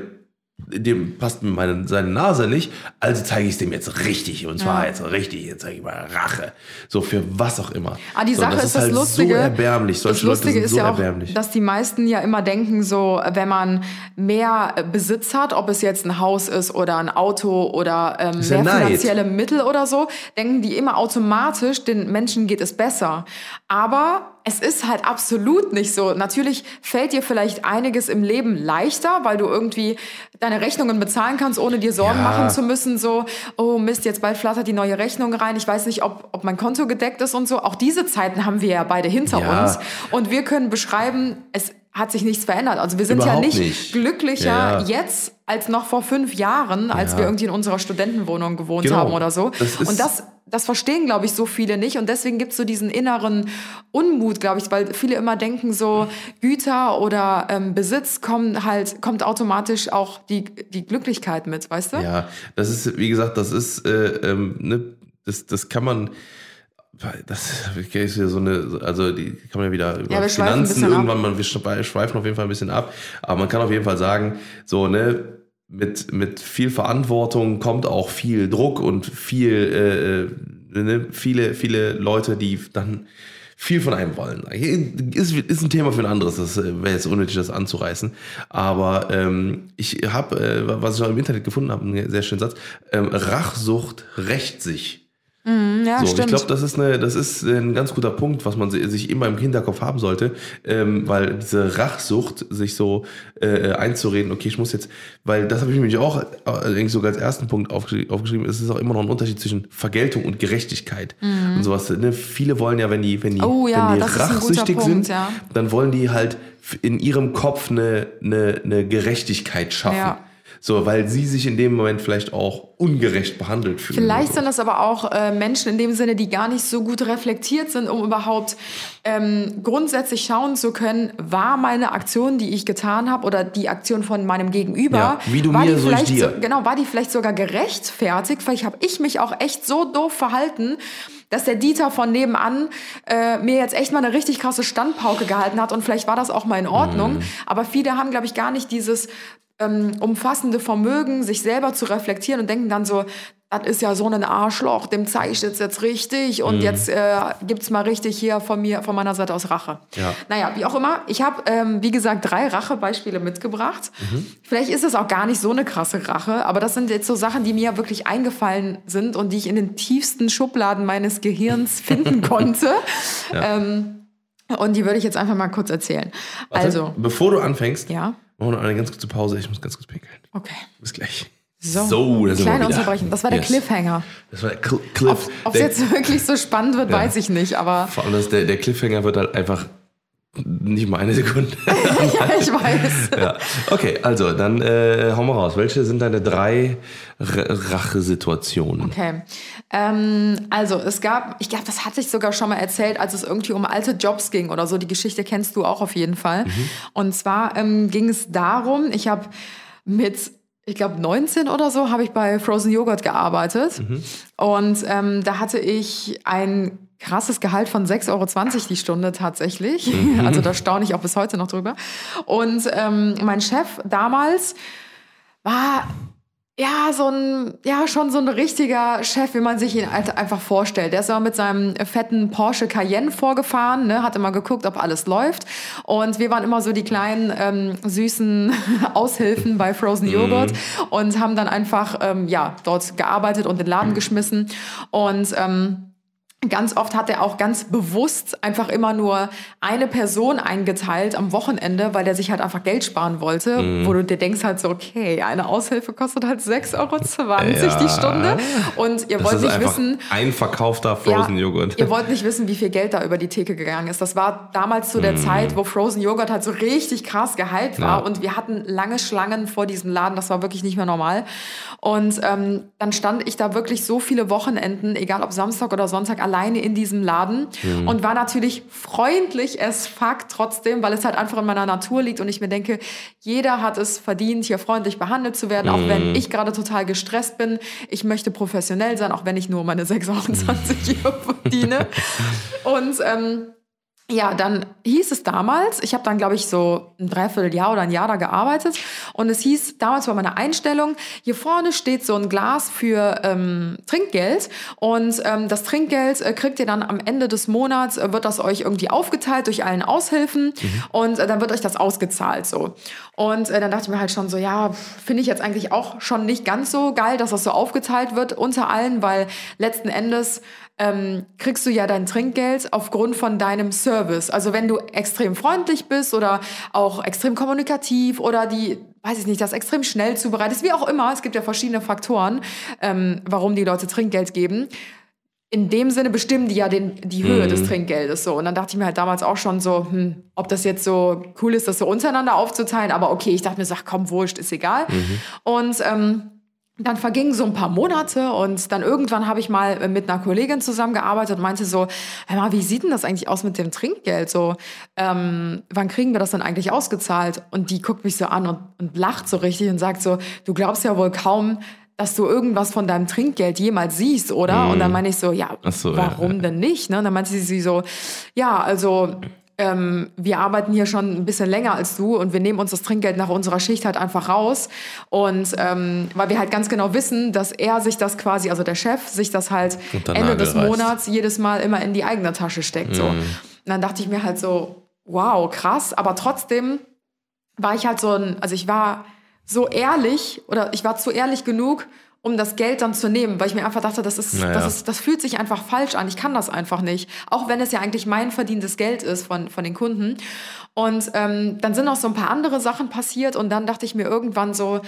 dem passt mir meine, seine Nase nicht, also zeige ich es dem jetzt richtig. Und zwar jetzt richtig, jetzt zeige ich mal Rache. So für was auch immer. Ah, die so, Sache das ist das halt Lustige. so erbärmlich. Solche das Lustige Leute sind ist so ja auch, erbärmlich. dass die meisten ja immer denken, so, wenn man mehr Besitz hat, ob es jetzt ein Haus ist oder ein Auto oder ähm, Ist ja mehr Neid. finanzielle Mittel oder so, denken die immer automatisch, den Menschen geht es besser. Aber es ist halt absolut nicht so. Natürlich fällt dir vielleicht einiges im Leben leichter, weil du irgendwie deine Rechnungen bezahlen kannst, ohne dir Sorgen Ja. machen zu müssen. So, oh Mist, jetzt bald flattert die neue Rechnung rein. Ich weiß nicht, ob, ob mein Konto gedeckt ist und so. Auch diese Zeiten haben wir ja beide hinter Ja. uns. Und wir können beschreiben, es hat sich nichts verändert. Also wir sind ja Überhaupt nicht, nicht. glücklicher Ja. jetzt als noch vor fünf Jahren, als Ja. wir irgendwie in unserer Studentenwohnung gewohnt Genau. haben oder so. Das und das, das verstehen, glaube ich, so viele nicht. Und deswegen gibt es so diesen inneren Unmut, glaube ich, weil viele immer denken, so Güter oder ähm, Besitz kommen halt, kommt automatisch auch die, die Glücklichkeit mit, weißt du? Ja, das ist, wie gesagt, das ist, äh, ähm, ne, das, das kann man, das ist ja so eine, also die kann man ja wieder über ein Finanzen irgendwann, man, wir schwe- schweifen auf jeden Fall ein bisschen ab, aber man kann auf jeden Fall sagen, so, ne, mit, mit viel Verantwortung kommt auch viel Druck und viel, äh, ne, viele, viele Leute, die dann viel von einem wollen. Ist, ist ein Thema für ein anderes, das äh, wäre jetzt unnötig, das anzureißen. Aber ähm, ich habe, äh, was ich auch im Internet gefunden habe, einen sehr schönen Satz, ähm, Rachsucht rächt sich. Ja, So, ich stimmt. glaube, das ist eine, das ist ein ganz guter Punkt, was man si- sich immer im Hinterkopf haben sollte, ähm, weil diese Rachsucht, sich so äh, einzureden, okay, ich muss jetzt, weil das habe ich nämlich auch äh, eigentlich sogar als ersten Punkt aufgeschri- aufgeschrieben, es ist auch immer noch ein Unterschied zwischen Vergeltung und Gerechtigkeit und sowas. Ne? Viele wollen ja, wenn die, wenn die, Mhm. Oh ja, wenn die rachsüchtig Punkt, sind, ja. dann wollen die halt in ihrem Kopf eine, eine, eine Gerechtigkeit schaffen. Ja. So, weil sie sich in dem Moment vielleicht auch ungerecht behandelt fühlen. Vielleicht sind das aber auch äh, Menschen in dem Sinne, die gar nicht so gut reflektiert sind, um überhaupt ähm, grundsätzlich schauen zu können, war meine Aktion, die ich getan habe, oder die Aktion von meinem Gegenüber, Ja, wie du war mir, die so vielleicht dir. So, genau, war die vielleicht sogar gerechtfertigt? Vielleicht habe ich mich auch echt so doof verhalten, dass der Dieter von nebenan äh, mir jetzt echt mal eine richtig krasse Standpauke gehalten hat und vielleicht war das auch mal in Ordnung. Mhm. Aber viele haben, glaube ich, gar nicht dieses ähm, umfassende Vermögen, sich selber zu reflektieren und denken dann so, das ist ja so ein Arschloch, dem zeige ich jetzt, jetzt richtig und Mhm. jetzt äh, gibt's mal richtig hier von mir, von meiner Seite aus Rache. Ja. Naja, wie auch immer, ich habe, ähm, wie gesagt, drei Rachebeispiele mitgebracht. Mhm. Vielleicht ist es auch gar nicht so eine krasse Rache, aber das sind jetzt so Sachen, die mir wirklich eingefallen sind und die ich in den tiefsten Schubladen meines Gehirns (laughs) finden konnte. ähm, und die würde ich jetzt einfach mal kurz erzählen. Warte, Also, Bevor du anfängst, ja, machen wir noch eine ganz kurze Pause. Ich muss ganz kurz pinkeln. okay. Bis gleich. So, So, da sind wir kleine. Unterbrechung. Das war der Yes. Cliffhanger. Das war der Cl Cliff. Ob es jetzt wirklich so spannend wird, Ja. weiß ich nicht, aber vor allem, dass der, der Cliffhanger wird halt einfach nicht mal eine Sekunde. (laughs) ja, ich weiß. (laughs) ja. Okay, also, dann äh, hau mal raus. Welche sind deine drei Rachesituationen? Okay. Ähm, also es gab, ich glaube, das hatte ich sogar schon mal erzählt, als es irgendwie um alte Jobs ging oder so. Die Geschichte kennst du auch auf jeden Fall. Und zwar ähm, ging es darum, ich habe mit ich glaube 19 oder so habe ich bei Frozen Joghurt gearbeitet und ähm, da hatte ich ein krasses Gehalt von 6,20 Euro die Stunde tatsächlich. Also da staune ich auch bis heute noch drüber. Und ähm, mein Chef damals war ja, so ein, ja, schon so ein richtiger Chef, wie man sich ihn halt einfach vorstellt. Der ist immer mit seinem fetten Porsche Cayenne vorgefahren, ne, hat immer geguckt, ob alles läuft. Und wir waren immer so die kleinen, ähm, süßen (laughs) Aushilfen bei Frozen Joghurt und haben dann einfach, ähm, ja, dort gearbeitet und den Laden geschmissen. Und, ähm, Ganz oft hat er auch ganz bewusst einfach immer nur eine Person eingeteilt am Wochenende, weil er sich halt einfach Geld sparen wollte, Mhm. wo du dir denkst halt so, okay, eine Aushilfe kostet halt 6,20 Euro Ja. die Stunde und ihr Das wollt nicht wissen, ein verkaufter Frozen Joghurt. Ihr wollt nicht wissen, wie viel Geld da über die Theke gegangen ist. Das war damals zu der Zeit, wo Frozen Joghurt halt so richtig krass gehypt war Ja. und wir hatten lange Schlangen vor diesem Laden. Das war wirklich nicht mehr normal. Und ähm, dann stand ich da wirklich so viele Wochenenden, egal ob Samstag oder Sonntag, alleine in diesem Laden und war natürlich freundlich as fuck trotzdem, weil es halt einfach in meiner Natur liegt und ich mir denke, jeder hat es verdient, hier freundlich behandelt zu werden, auch wenn ich gerade total gestresst bin. Ich möchte professionell sein, auch wenn ich nur meine 6,20 Euro verdiene. (laughs) Und ähm, ja, dann hieß es damals, ich habe dann, glaube ich, so ein Dreivierteljahr oder ein Jahr da gearbeitet. Und es hieß damals bei meiner Einstellung, hier vorne steht so ein Glas für ähm, Trinkgeld. Und ähm, das Trinkgeld äh, kriegt ihr dann am Ende des Monats, äh, wird das euch irgendwie aufgeteilt durch allen Aushilfen. Und äh, dann wird euch das ausgezahlt so. Und äh, dann dachte ich mir halt schon so, ja, finde ich jetzt eigentlich auch schon nicht ganz so geil, dass das so aufgeteilt wird unter allen, weil letzten Endes ähm, kriegst du ja dein Trinkgeld aufgrund von deinem Service. Also wenn du extrem freundlich bist oder auch extrem kommunikativ oder die, weiß ich nicht, das extrem schnell zubereitest, wie auch immer, es gibt ja verschiedene Faktoren, ähm, warum die Leute Trinkgeld geben. In dem Sinne bestimmen die ja den, die Höhe des Trinkgeldes so. Und dann dachte ich mir halt damals auch schon so, hm, ob das jetzt so cool ist, das so untereinander aufzuteilen. Aber okay, ich dachte mir, sag, komm, wurscht, ist egal. Und ähm, dann vergingen so ein paar Monate und dann irgendwann habe ich mal äh, mit einer Kollegin zusammengearbeitet und meinte so, mal, wie sieht denn das eigentlich aus mit dem Trinkgeld? So, ähm, wann kriegen wir das denn eigentlich ausgezahlt? Und die guckt mich so an und, und lacht so richtig und sagt so, du glaubst ja wohl kaum, dass du irgendwas von deinem Trinkgeld jemals siehst, oder? Und dann meine ich so, ja, so, warum ja. denn nicht? Ne? Und dann meinte sie so, ja, also ähm, wir arbeiten hier schon ein bisschen länger als du und wir nehmen uns das Trinkgeld nach unserer Schicht halt einfach raus. Und ähm, weil wir halt ganz genau wissen, dass er sich das quasi, also der Chef, sich das halt Ende des reißt. Monats jedes Mal immer in die eigene Tasche steckt. So. Und dann dachte ich mir halt so, wow, krass, aber trotzdem war ich halt so ein, also ich war so ehrlich oder ich war zu ehrlich genug, um das Geld dann zu nehmen, weil ich mir einfach dachte, das ist, Naja. das ist, das fühlt sich einfach falsch an. Ich kann das einfach nicht. Auch wenn es ja eigentlich mein verdientes Geld ist von, von den Kunden. Und ähm, dann sind auch so ein paar andere Sachen passiert und dann dachte ich mir irgendwann so,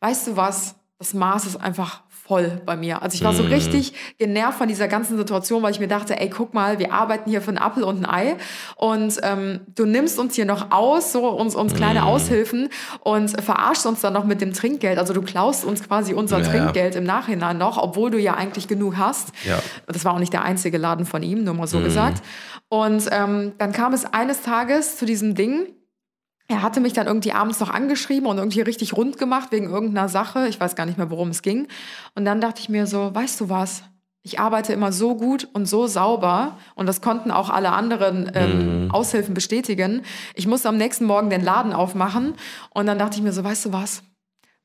weißt du was, das Maß ist einfach voll bei mir. Also ich war so richtig genervt von dieser ganzen Situation, weil ich mir dachte, ey, guck mal, wir arbeiten hier für einen Apfel und ein Ei und ähm, du nimmst uns hier noch aus, so uns, uns kleine Aushilfen und verarschst uns dann noch mit dem Trinkgeld. Also du klaust uns quasi unser Ja. Trinkgeld im Nachhinein noch, obwohl du ja eigentlich genug hast. Ja. Das war auch nicht der einzige Laden von ihm, nur mal so gesagt. Und ähm, dann kam es eines Tages zu diesem Ding. Er hatte mich dann irgendwie abends noch angeschrieben und irgendwie richtig rund gemacht wegen irgendeiner Sache. Ich weiß gar nicht mehr, worum es ging. Und dann dachte ich mir so, weißt du was? Ich arbeite immer so gut und so sauber und das konnten auch alle anderen ähm, Aushilfen bestätigen. Ich musste am nächsten Morgen den Laden aufmachen und dann dachte ich mir so, weißt du was?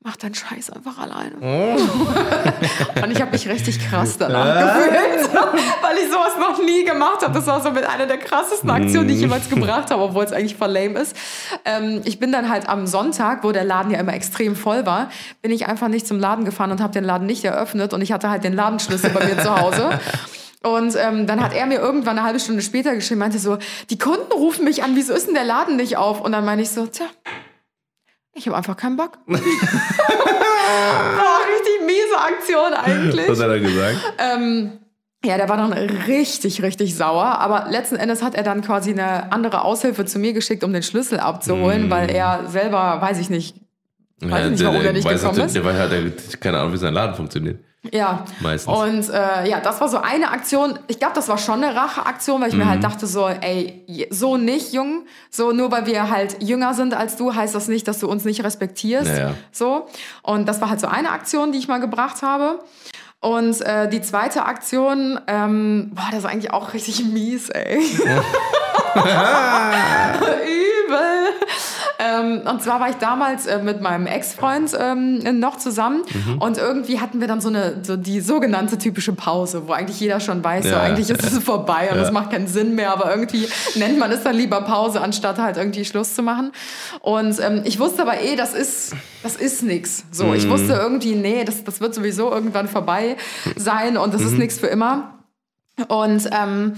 Mach deinen Scheiß einfach alleine. (laughs) und ich habe mich richtig krass danach gefühlt, (laughs) weil ich sowas noch nie gemacht habe. Das war so mit einer der krassesten Aktionen, die ich jemals gebracht habe, obwohl es eigentlich voll lame ist. Ähm, ich bin dann halt am Sonntag, wo der Laden ja immer extrem voll war, bin ich einfach nicht zum Laden gefahren und habe den Laden nicht eröffnet und ich hatte halt den Ladenschlüssel bei mir zu Hause. (laughs) Und ähm, dann hat er mir irgendwann eine halbe Stunde später geschrieben, meinte so, die Kunden rufen mich an, wieso ist denn der Laden nicht auf? Und dann meine ich so, tja, ich habe einfach keinen Bock. (laughs) Boah, richtig miese Aktion eigentlich. Was hat er gesagt? Ähm, ja, der war dann richtig, richtig sauer. Aber letzten Endes hat er dann quasi eine andere Aushilfe zu mir geschickt, um den Schlüssel abzuholen, weil er selber, weiß ich nicht, weiß ich nicht, warum der nicht weiß gekommen ist. Der weiß, ja keine Ahnung, wie sein Laden funktioniert. Ja. Meistens. Und äh, ja, das war so eine Aktion. Ich glaube, das war schon eine Racheaktion, weil ich Mhm. mir halt dachte so, ey, so nicht, Jung. So nur weil wir halt jünger sind als du, heißt das nicht, dass du uns nicht respektierst. Ja, ja. So. Und das war halt so eine Aktion, die ich mal gebracht habe. Und äh, die zweite Aktion, ähm, boah, das ist eigentlich auch richtig mies, ey. (laughs) (laughs) Übel. Ähm, und zwar war ich damals äh, mit meinem Ex-Freund ähm, noch zusammen Mhm. und irgendwie hatten wir dann so eine so die sogenannte typische Pause, wo eigentlich jeder schon weiß, so Ja. eigentlich ist es vorbei und es macht keinen Sinn mehr, aber irgendwie nennt man es dann lieber Pause, anstatt halt irgendwie Schluss zu machen. Und ähm, ich wusste aber eh, das ist das ist nix. So, ich wusste irgendwie, nee, das, das wird sowieso irgendwann vorbei sein und das ist nichts für immer. Und ähm,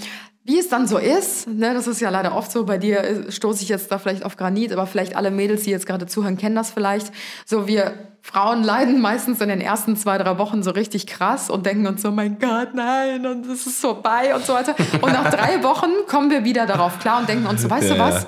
wie es dann so ist, ne, das ist ja leider oft so, bei dir äh, stoße ich jetzt da vielleicht auf Granit, aber vielleicht alle Mädels, die jetzt gerade zuhören, kennen das vielleicht. So, wir Frauen leiden meistens in den ersten zwei, drei Wochen so richtig krass und denken uns so, mein Gott, nein, und es ist vorbei und so weiter. Und nach drei Wochen kommen wir wieder darauf klar und denken uns so, weißt du Ja. was?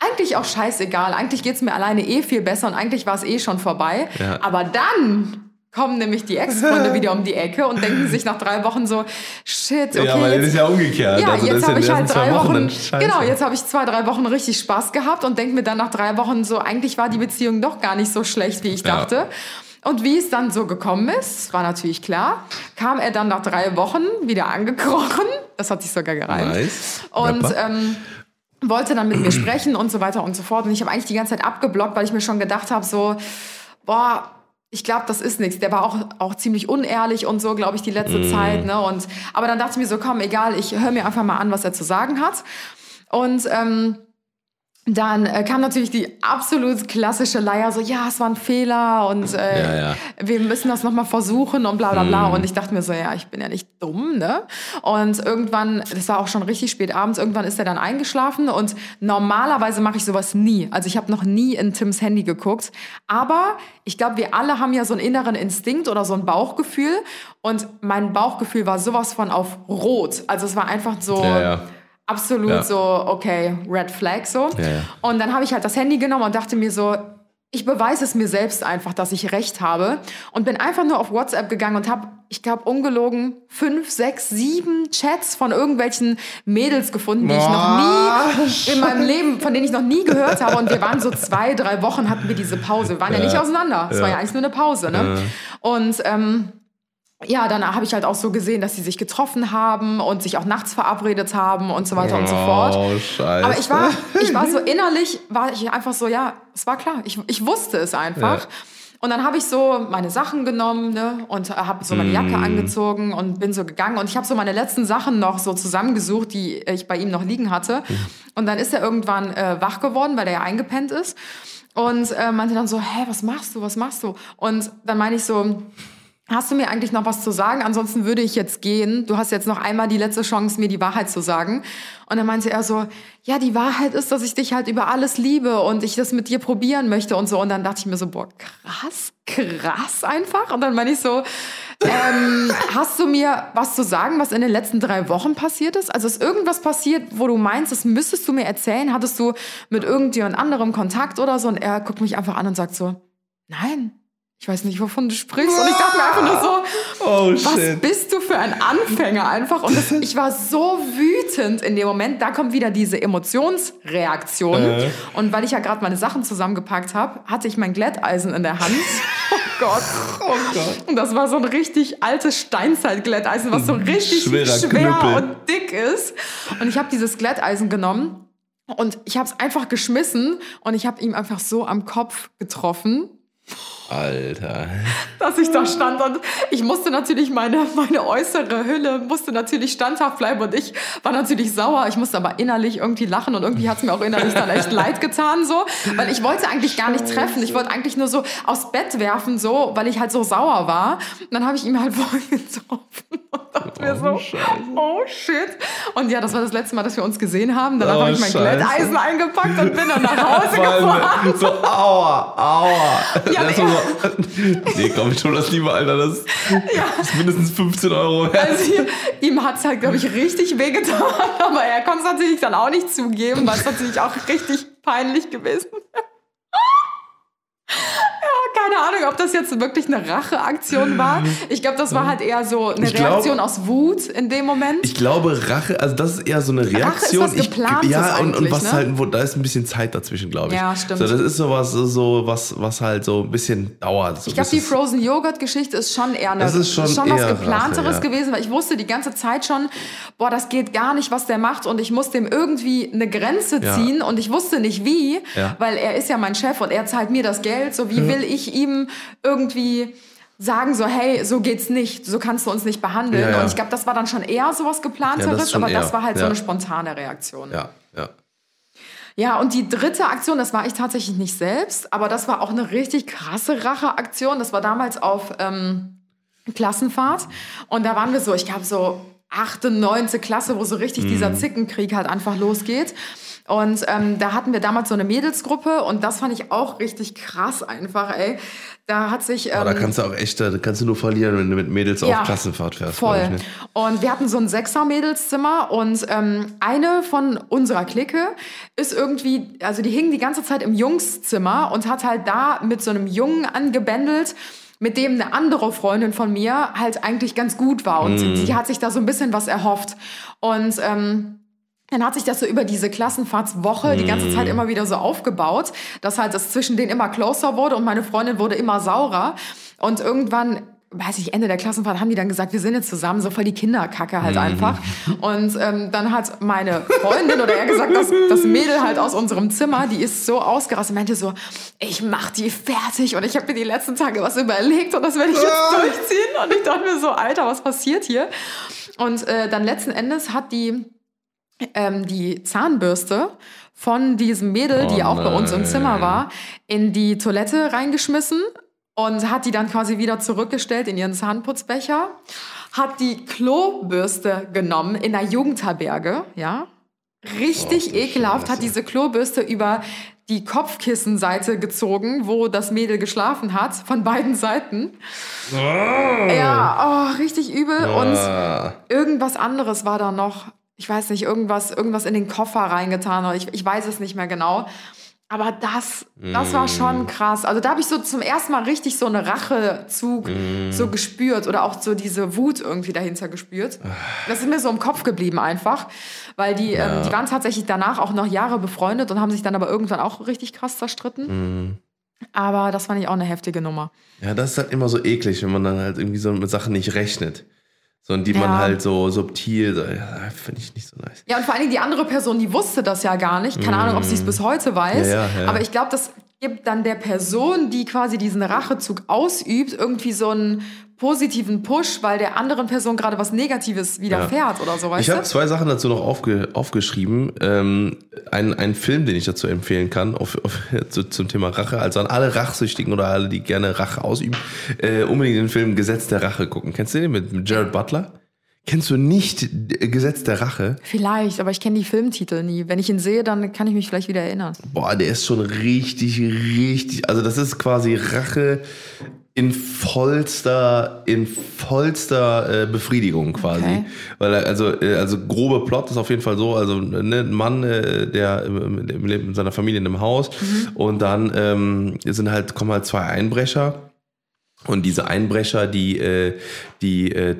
Eigentlich auch scheißegal, eigentlich geht's mir alleine eh viel besser und eigentlich war es eh schon vorbei. Ja. Aber dann kommen nämlich die Ex-Freunde wieder um die Ecke und denken sich nach drei Wochen so, shit, okay, ja, weil das jetzt, ist ja umgekehrt. ja, also jetzt habe ich halt drei Wochen, scheiße. genau, jetzt habe ich zwei, drei Wochen richtig Spaß gehabt und denke mir dann nach drei Wochen so, eigentlich war die Beziehung doch gar nicht so schlecht, wie ich Ja. dachte. Und wie es dann so gekommen ist, war natürlich klar, kam er dann nach drei Wochen wieder angekrochen. Das hat sich sogar gereimt. Nice. Und ähm, wollte dann mit mir sprechen und so weiter und so fort. Und ich habe eigentlich die ganze Zeit abgeblockt, weil ich mir schon gedacht habe, so, boah, ich glaube, das ist nichts. Der war auch, auch ziemlich unehrlich und so, glaube ich, die letzte Zeit. Ne? Und, aber dann dachte ich mir so, komm, egal, ich höre mir einfach mal an, was er zu sagen hat. Und ähm, dann äh, kam natürlich die absolut klassische Leier, so, ja, es war ein Fehler und äh, Ja, ja. wir müssen das nochmal versuchen und bla bla bla. Und ich dachte mir so, ja, ich bin ja nicht dumm, ne? Und irgendwann, das war auch schon richtig spät abends, irgendwann ist er dann eingeschlafen und normalerweise mache ich sowas nie. Also ich habe noch nie in Tims Handy geguckt. Aber ich glaube, wir alle haben ja so einen inneren Instinkt oder so ein Bauchgefühl. Und mein Bauchgefühl war sowas von auf Rot. Also es war einfach so ja. Absolut Ja. so, okay, Red Flag so. Ja, ja. Und dann habe ich halt das Handy genommen und dachte mir so, ich beweise es mir selbst einfach, dass ich recht habe. Und bin einfach nur auf WhatsApp gegangen und habe, ich glaube, ungelogen fünf, sechs, sieben Chats von irgendwelchen Mädels gefunden, die ich noch nie in meinem Leben, von denen ich noch nie gehört habe. Und wir waren so zwei, drei Wochen hatten wir diese Pause. Wir waren ja, nicht auseinander. Es war ja eigentlich nur eine Pause. Ne? Und ähm, ja, dann habe ich halt auch so gesehen, dass sie sich getroffen haben und sich auch nachts verabredet haben und so weiter und so fort. Oh, scheiße. Aber ich war, ich war so (laughs) innerlich, war ich einfach so, ja, es war klar. Ich, ich wusste es einfach. Ja. Und dann habe ich so meine Sachen genommen ne, und habe so meine Jacke angezogen und bin so gegangen. Und ich habe so meine letzten Sachen noch so zusammengesucht, die ich bei ihm noch liegen hatte. Und dann ist er irgendwann äh, wach geworden, weil er ja eingepennt ist. Und äh, meinte dann so, hä, was machst du, was machst du? Und dann meine ich so, Hast du mir eigentlich noch was zu sagen? Ansonsten würde ich jetzt gehen. Du hast jetzt noch einmal die letzte Chance, mir die Wahrheit zu sagen. Und dann meinte er so, ja, die Wahrheit ist, dass ich dich halt über alles liebe und ich das mit dir probieren möchte und so. Und dann dachte ich mir so, boah, krass, krass einfach. Und dann meine ich so, ähm, hast du mir was zu sagen, was in den letzten drei Wochen passiert ist? Also ist irgendwas passiert, wo du meinst, das müsstest du mir erzählen? Hattest du mit irgendjemand anderem Kontakt oder so? Und er guckt mich einfach an und sagt so, nein. Ich weiß nicht, wovon du sprichst. Und ich dachte mir einfach nur so, (laughs) Oh, was shit. bist du für ein Anfänger einfach? Und das, (laughs) ich war so wütend in dem Moment. Da kommt wieder diese Emotionsreaktion. Äh. Und weil ich ja gerade meine Sachen zusammengepackt habe, hatte ich mein Glätteisen in der Hand. (laughs) Oh Gott. Oh Gott. Und das war so ein richtig altes Steinzeitglätteisen, was so richtig Schwerer schwer Knüppel. und dick ist. Und ich habe dieses Glätteisen genommen und ich habe es einfach geschmissen und ich habe ihm einfach so am Kopf getroffen Alter. dass ich da stand und ich musste natürlich meine, meine äußere Hülle musste natürlich standhaft bleiben und ich war natürlich sauer. Ich musste aber innerlich irgendwie lachen und irgendwie hat es mir auch innerlich dann echt leid getan so, weil ich wollte eigentlich gar nicht treffen. Ich wollte eigentlich nur so aus Bett werfen so, weil ich halt so sauer war. Und dann habe ich ihm halt (laughs) vorgetroffen und dachte mir so, oh shit. Und ja, das war das letzte Mal, dass wir uns gesehen haben. Danach Oh, habe ich mein Scheiße. Glätteisen eingepackt und bin dann nach Hause gefahren. So, aua, aua. (laughs) Ja, war so, nee, (laughs) glaube ich schon, das lieber, Alter. Das ist mindestens 15 Euro wert. Also ihm hat es halt, glaube ich, richtig wehgetan, (laughs) aber er konnte es natürlich dann auch nicht zugeben, weil es natürlich auch richtig peinlich gewesen wäre. Ja, keine Ahnung, ob das jetzt wirklich eine Racheaktion war. Ich glaube, das war halt eher so eine Ich glaub- Reaktion aus Wut in dem Moment. Ich glaube, Rache, also das ist eher so eine Reaktion. was Ich- ja, und, und was ne? halt, wo, da ist ein bisschen Zeit dazwischen, glaube ich. Ja, stimmt. So, das ist sowas, so was, was halt so ein bisschen dauert. So, Ich glaube, die ist- Frozen Joghurt Geschichte ist schon eher eine, Das ist schon was eher geplanteres Rache, ja. gewesen, weil ich wusste die ganze Zeit schon, boah, das geht gar nicht, was der macht und ich muss dem irgendwie eine Grenze Ja. ziehen und ich wusste nicht wie, Ja. weil er ist ja mein Chef und er zahlt mir das Geld, so wie will ich ihm irgendwie sagen so, hey, so geht's nicht, so kannst du uns nicht behandeln. Ja, ja. Und ich glaube, das war dann schon eher sowas geplanteres, Ja, das aber das eher, war halt so eine spontane Reaktion. Ja, ja. Ja, und die dritte Aktion, das war ich tatsächlich nicht selbst, aber das war auch eine richtig krasse Racheaktion. Das war damals auf ähm, Klassenfahrt. Und da waren wir so, ich glaube so achte, neunte Klasse, wo so richtig dieser Mhm. Zickenkrieg halt einfach losgeht. Und ähm, da hatten wir damals so eine Mädelsgruppe und das fand ich auch richtig krass einfach, ey. Da hat sich... Ähm, Aber da kannst du auch echt, da kannst du nur verlieren, wenn du mit Mädels ja, auf Klassenfahrt fährst. Voll. ich, ne? Und wir hatten so ein Sechser-Mädelszimmer und ähm, eine von unserer Clique ist irgendwie, also die hing die ganze Zeit im Jungszimmer und hat halt da mit so einem Jungen angebändelt, mit dem eine andere Freundin von mir halt eigentlich ganz gut war. Und Mhm. die hat sich da so ein bisschen was erhofft. Und ähm, dann hat sich das so über diese Klassenfahrtswoche die ganze. Zeit immer wieder so aufgebaut, dass halt das zwischen denen immer closer wurde und meine Freundin wurde immer saurer. Und irgendwann weiß ich, Ende der Klassenfahrt haben die dann gesagt, wir sind jetzt zusammen, so voll die Kinderkacke halt einfach. Und ähm, dann hat meine Freundin oder eher gesagt, das, das Mädel halt aus unserem Zimmer, die ist so ausgerastet, meinte so, ich mach die fertig und ich habe mir die letzten Tage was überlegt und das werde ich jetzt durchziehen. Und ich dachte mir so, Alter, was passiert hier? Und äh, dann letzten Endes hat die ähm, die Zahnbürste von diesem Mädel, die Oh auch bei uns im nein. Zimmer war, in die Toilette reingeschmissen und hat die dann quasi wieder zurückgestellt in ihren Zahnputzbecher, hat die Klobürste genommen in der Jugendherberge, ja. Richtig du ekelhaft, hat diese Klobürste über die Kopfkissenseite gezogen, wo das Mädel geschlafen hat, von beiden Seiten. Ja, oh, richtig übel. Und Ah. irgendwas anderes war da noch. Ich weiß nicht, irgendwas, irgendwas in den Koffer reingetan oder ich, ich weiß es nicht mehr genau. Aber das, das war schon krass. Also da habe ich so zum ersten Mal richtig so einen Rachezug so gespürt oder auch so diese Wut irgendwie dahinter gespürt. Das ist mir so im Kopf geblieben einfach, weil die, ähm, die waren tatsächlich danach auch noch Jahre befreundet und haben sich dann aber irgendwann auch richtig krass zerstritten. Aber das fand ich auch eine heftige Nummer. Ja, das ist halt immer so eklig, wenn man dann halt irgendwie so mit Sachen nicht rechnet. So, und die man Ja. halt so subtil, so, ja, finde ich nicht so nice. Ja, und vor allen Dingen die andere Person, die wusste das ja gar nicht. Keine Ahnung, ob sie es bis heute weiß. Mm. Ja. Aber ich glaube, das gibt dann der Person, die quasi diesen Rachezug ausübt, irgendwie so einen positiven Push, weil der anderen Person gerade was Negatives widerfährt oder so, weißt Ich habe zwei Sachen dazu noch aufge, aufgeschrieben. Ähm, ein, ein Film, den ich dazu empfehlen kann, auf, auf, (laughs) zu, zum Thema Rache. Also an alle Rachsüchtigen oder alle, die gerne Rache ausüben, äh, unbedingt den Film Gesetz der Rache gucken. Kennst du den mit, mit Jared Butler? Kennst du nicht äh, Gesetz der Rache? Vielleicht, aber ich kenne die Filmtitel nie. Wenn ich ihn sehe, dann kann ich mich vielleicht wieder erinnern. Boah, der ist schon richtig, richtig. Also, das ist quasi Rache in vollster, in vollster äh, Befriedigung quasi. Okay. Weil er- also, äh, also grobe Plot ist auf jeden Fall so, also ne, ein Mann, äh, der im- im- lebt mit seiner Familie in einem Haus und dann ähm, sind halt, kommen halt zwei Einbrecher und diese Einbrecher, die, äh, die, äh,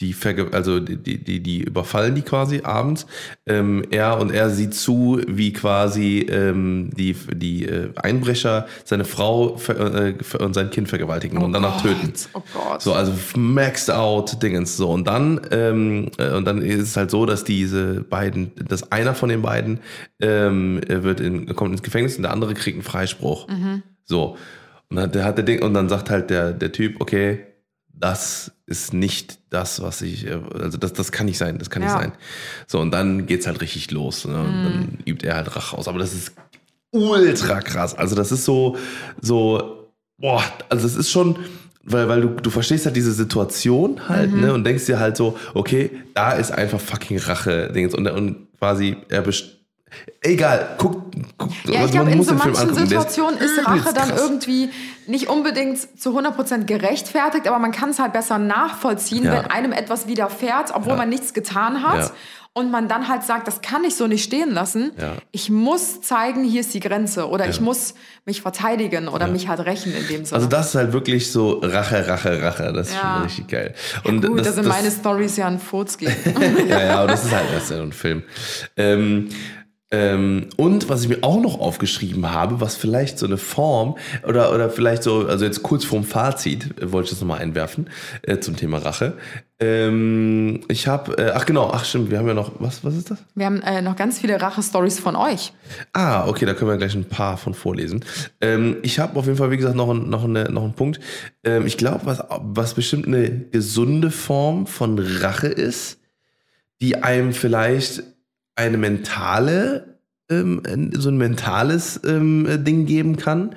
die, verge also die, die, die, überfallen die quasi abends. Ähm, er und er sieht zu, wie quasi ähm, die, die äh, Einbrecher seine Frau äh, und sein Kind vergewaltigen und danach Gott, töten. Oh Gott. So, also maxed out Dingens. So, und dann, ähm, äh, und dann ist es halt so, dass diese beiden, dass einer von den beiden ähm, er wird in, kommt ins Gefängnis und der andere kriegt einen Freispruch. So. Und dann, der hat der Ding, und dann sagt halt der, der Typ, okay, das ist nicht das, was ich, äh, also das, das kann nicht sein, das kann nicht Ja. sein. So, und dann geht's halt richtig los. Ne? Und dann übt er halt Rache aus. Aber das ist ultra krass. Also das ist so, so, boah, also es ist schon, weil, weil du, du verstehst halt diese Situation halt, Mhm. ne, und denkst dir halt so, okay, da ist einfach fucking Rache, Dingens und, und quasi, er best Egal, guck, guck Ja, ich also glaube, in so manchen Situationen ist Rache dann krass. irgendwie nicht unbedingt zu 100% gerechtfertigt, aber man kann es halt besser nachvollziehen, Ja. wenn einem etwas widerfährt, obwohl man nichts getan hat. Ja. Und man dann halt sagt, das kann ich so nicht stehen lassen. Ja. Ich muss zeigen, hier ist die Grenze. Oder ich Ja. muss mich verteidigen oder mich halt rächen in dem Sinne. Also das ist halt wirklich so Rache, Rache, Rache. Das ist Ja. schon richtig geil. Und Gut, das, da sind das, meine Stories ja ein Furz gegen. (laughs) ja, ja, aber das ist halt erst ein Film. Ähm, ähm, und was ich mir auch noch aufgeschrieben habe, was vielleicht so eine Form oder, oder vielleicht so, also jetzt kurz vorm Fazit, äh, wollte ich das nochmal einwerfen äh, zum Thema Rache. Ähm, ich habe, äh, ach genau, ach stimmt, wir haben ja noch, was, was ist das? Wir haben äh, noch ganz viele Rache-Stories von euch. Ah, okay, da können wir gleich ein paar von vorlesen. Ähm, ich habe auf jeden Fall, wie gesagt, noch, ein, noch, eine, noch einen Punkt. Ähm, ich glaube, was, was bestimmt eine gesunde Form von Rache ist, die einem vielleicht eine mentale, ähm, so ein mentales ähm, Ding geben kann.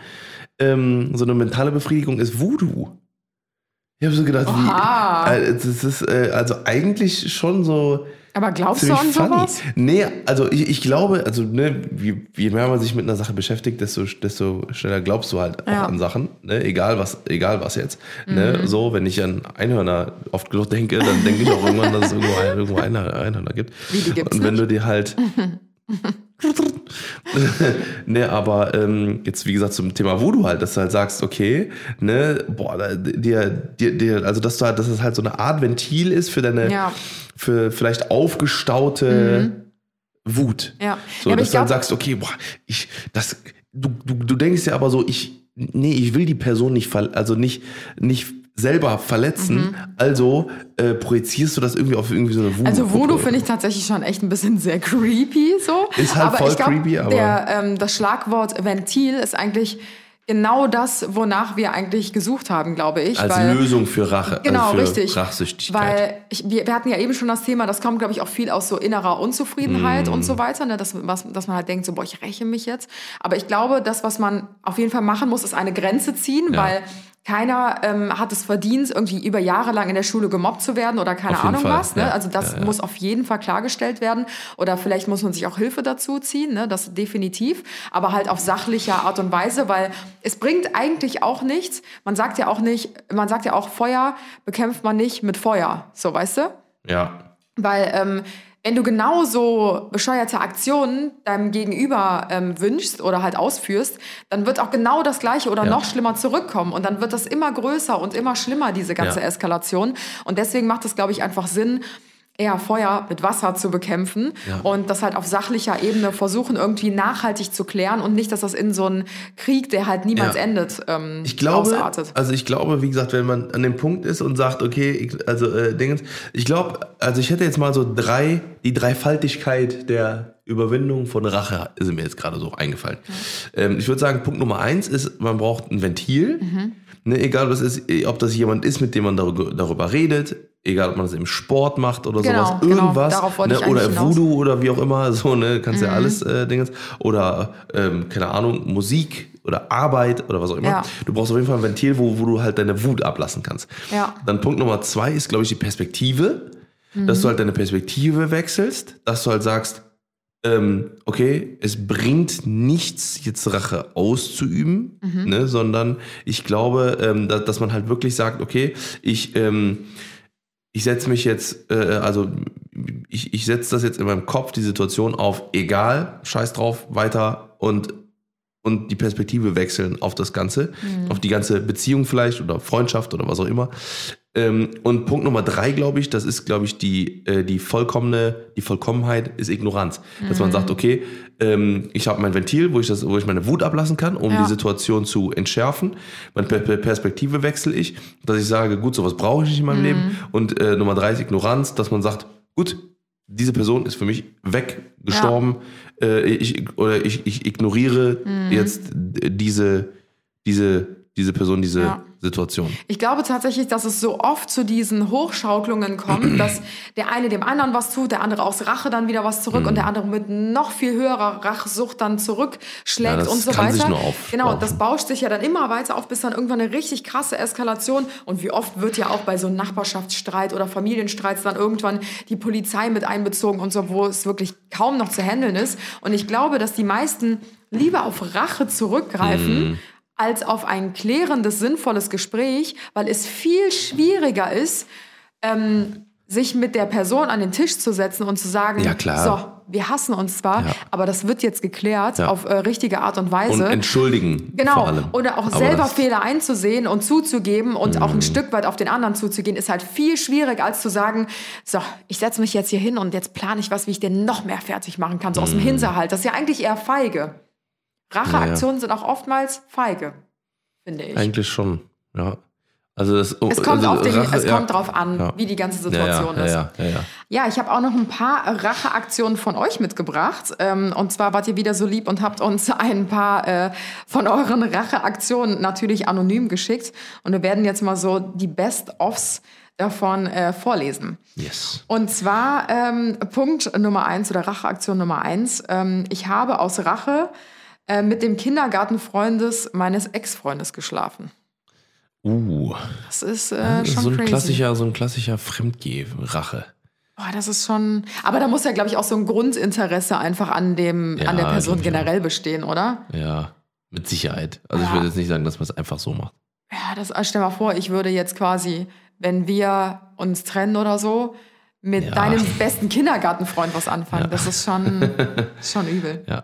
Ähm, so eine mentale Befriedigung ist Voodoo. Ich habe so gedacht, Oha. wie, äh, das ist äh, also eigentlich schon so Aber glaubst du ziemlich an funny. sowas? Nee, also ich, ich glaube, also ne, je, je mehr man sich mit einer Sache beschäftigt, desto, desto schneller glaubst du halt auch Ja. an Sachen, ne? egal was, egal was jetzt. Ne? So, wenn ich an Einhörner oft genug denke, dann denke ich auch irgendwann, dass es irgendwo, ein, irgendwo Einhörner, Einhörner gibt. Wie, die gibt's Und wenn nicht? du dir halt (laughs) (laughs) ne, aber ähm, jetzt wie gesagt zum Thema Voodoo halt, dass du halt sagst, okay, ne, boah, da- dir, dir, dir, also dass du halt, dass es halt so eine Art Ventil ist für deine, Ja. für vielleicht aufgestaute Wut. Ja. So, Ja, dass du dann glaub- sagst, okay, boah, ich, das, du, du, du denkst ja aber so, ich, nee, ich will die Person nicht, also nicht, nicht selber verletzen, also äh, projizierst du das irgendwie auf irgendwie so eine Voodoo. Also Voodoo finde ich tatsächlich schon echt ein bisschen sehr creepy so. Ist halt aber voll ich glaub, creepy, aber- Der, ähm, das Schlagwort Ventil ist eigentlich genau das, wonach wir eigentlich gesucht haben, glaube ich. als weil, Lösung für Rache, Genau, also für richtig. Rachsüchtigkeit. Weil ich, wir, wir hatten ja eben schon das Thema, das kommt, glaube ich, auch viel aus so innerer Unzufriedenheit und Mm. so weiter, ne? dass, was, dass man halt denkt, so, boah, ich räche mich jetzt. Aber ich glaube, das, was man auf jeden Fall machen muss, ist eine Grenze ziehen, Ja. weil keiner ähm, hat es verdient, irgendwie über Jahre lang in der Schule gemobbt zu werden oder keine Ahnung Fall, was. Ne? ja. Also das Ja, ja. muss auf jeden Fall klargestellt werden. Oder vielleicht muss man sich auch Hilfe dazu ziehen, ne? das definitiv. Aber halt auf sachlicher Art und Weise, weil es bringt eigentlich auch nichts. Man sagt ja auch nicht, man sagt ja auch, Feuer bekämpft man nicht mit Feuer. So, weißt du? ja. Weil ähm, wenn du genauso bescheuerte Aktionen deinem Gegenüber ähm, wünschst oder halt ausführst, dann wird auch genau das Gleiche oder Ja. noch schlimmer zurückkommen. Und dann wird das immer größer und immer schlimmer, diese ganze Ja. Eskalation. Und deswegen macht es, glaube ich, einfach Sinn, eher Feuer mit Wasser zu bekämpfen Ja. und das halt auf sachlicher Ebene versuchen, irgendwie nachhaltig zu klären und nicht, dass das in so einen Krieg, der halt niemals Ja. endet, ähm, Ich glaube, ausartet. also ich glaube, wie gesagt, wenn man an dem Punkt ist und sagt, okay, ich, also äh, Dingens, ich glaube, also ich hätte jetzt mal so drei, die Dreifaltigkeit der Überwindung von Rache ist mir jetzt gerade so eingefallen. Ähm, ich würde sagen, Punkt Nummer eins ist, man braucht ein Ventil. Mhm. Ne, egal, was ist, ob das jemand ist, mit dem man darüber, darüber redet, egal, ob man das im Sport macht oder Genau, sowas, genau, irgendwas, wollte ne, oder hinaus. Voodoo oder wie auch immer, (laughs) so, ne, kannst Mhm. ja alles äh, Dingens, oder ähm, keine Ahnung, Musik oder Arbeit oder was auch immer. Ja. Du brauchst auf jeden Fall ein Ventil, wo, wo du halt deine Wut ablassen kannst. Ja. Dann Punkt Nummer zwei ist, glaube ich, die Perspektive. Dass du halt deine Perspektive wechselst, dass du halt sagst, ähm, okay, es bringt nichts, jetzt Rache auszuüben, ne, sondern ich glaube, ähm, dass, dass man halt wirklich sagt, okay, ich, ähm, ich setze mich jetzt, äh, also ich, ich setze das jetzt in meinem Kopf, die Situation auf egal, scheiß drauf, weiter und und die Perspektive wechseln auf das Ganze, auf die ganze Beziehung vielleicht oder Freundschaft oder was auch immer. Ähm, und Punkt Nummer drei, glaube ich, das ist, glaube ich, die, äh, die vollkommene, die Vollkommenheit ist Ignoranz. Dass man sagt, okay, ähm, ich habe mein Ventil, wo ich, das, wo ich meine Wut ablassen kann, um Ja. die Situation zu entschärfen. Meine Per- Per- Perspektive wechsle ich, dass ich sage, gut, sowas brauche ich nicht in meinem Leben. Und äh, Nummer drei ist Ignoranz, dass man sagt, gut, diese Person ist für mich weggestorben. Äh, ich, oder ich, ich ignoriere Mhm. jetzt diese, diese, diese Person, diese Ja. Situation. Ich glaube tatsächlich, dass es so oft zu diesen Hochschaukelungen kommt, (clears throat) dass der eine dem anderen was tut, der andere aus Rache dann wieder was zurück und der andere mit noch viel höherer Rachsucht dann zurückschlägt Ja, das und so kann weiter. sich nur auf- genau, das bauscht sich ja dann immer weiter auf, bis dann irgendwann eine richtig krasse Eskalation und wie oft wird ja auch bei so einem Nachbarschaftsstreit oder Familienstreits dann irgendwann die Polizei mit einbezogen und so, wo es wirklich kaum noch zu handeln ist. Und ich glaube, dass die meisten lieber auf Rache zurückgreifen, als auf ein klärendes, sinnvolles Gespräch, weil es viel schwieriger ist, ähm, sich mit der Person an den Tisch zu setzen und zu sagen, Ja, klar. so, wir hassen uns zwar, Ja. aber das wird jetzt geklärt Ja. auf äh, richtige Art und Weise. Und entschuldigen. Genau. Oder auch Aber selber. Fehler einzusehen und zuzugeben und auch ein Stück weit auf den anderen zuzugehen, ist halt viel schwieriger, als zu sagen, so, ich setze mich jetzt hier hin und jetzt plane ich was, wie ich den noch mehr fertig machen kann, so aus dem Mhm. Hinterhalt. Das ist ja eigentlich eher feige. Racheaktionen sind auch oftmals feige, finde ich. Eigentlich schon, ja. Also das, es kommt, also auf den, Rache, es ja. kommt drauf an, Ja. wie die ganze Situation ja, ist. Ja, ich habe auch noch ein paar Racheaktionen von euch mitgebracht. Ähm, und zwar wart ihr wieder so lieb und habt uns ein paar äh, von euren Racheaktionen natürlich anonym geschickt. Und wir werden jetzt mal so die Best-ofs davon äh, vorlesen. Yes. Und zwar ähm, Punkt Nummer eins oder Racheaktion Nummer eins. Ähm, ich habe aus Rache äh, mit dem Kindergartenfreundes meines Ex-Freundes geschlafen. Uh, Das ist äh, schon so ein crazy. klassischer, so ein klassischer Fremdgeh-Rache. Oh, das ist schon. Aber da muss ja, glaube ich, auch so ein Grundinteresse einfach an dem, Ja, an der Person ich generell bestehen, oder? Ja, mit Sicherheit. Also ich Ja. würde jetzt nicht sagen, dass man es einfach so macht. Ja, das äh, stell mal vor, ich würde jetzt quasi, wenn wir uns trennen oder so, mit Ja. deinem besten Kindergartenfreund was anfangen. Das ist schon, (laughs) schon übel. Ja.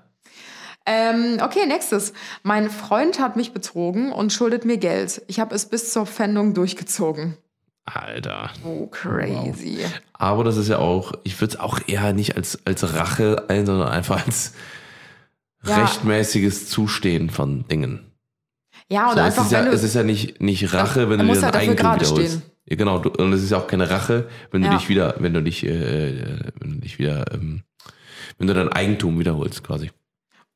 Ähm, okay, nächstes. Mein Freund hat mich betrogen und schuldet mir Geld. Ich habe es bis zur Pfändung durchgezogen. Alter. Oh, crazy. Aber das ist ja auch, ich würde es auch eher nicht als, als Rache ein, sondern einfach als Ja. rechtmäßiges Zustehen von Dingen. Ja, und So, einfach, es ist ja, du, es ist ja nicht, nicht Rache, wenn du dir halt dein Eigentum wiederholst. stehen. Ja, genau, du, und es ist ja auch keine Rache, wenn du Ja. dich wieder, wenn du dich, äh, wenn du dich wieder, ähm, wenn du dein Eigentum wiederholst, quasi.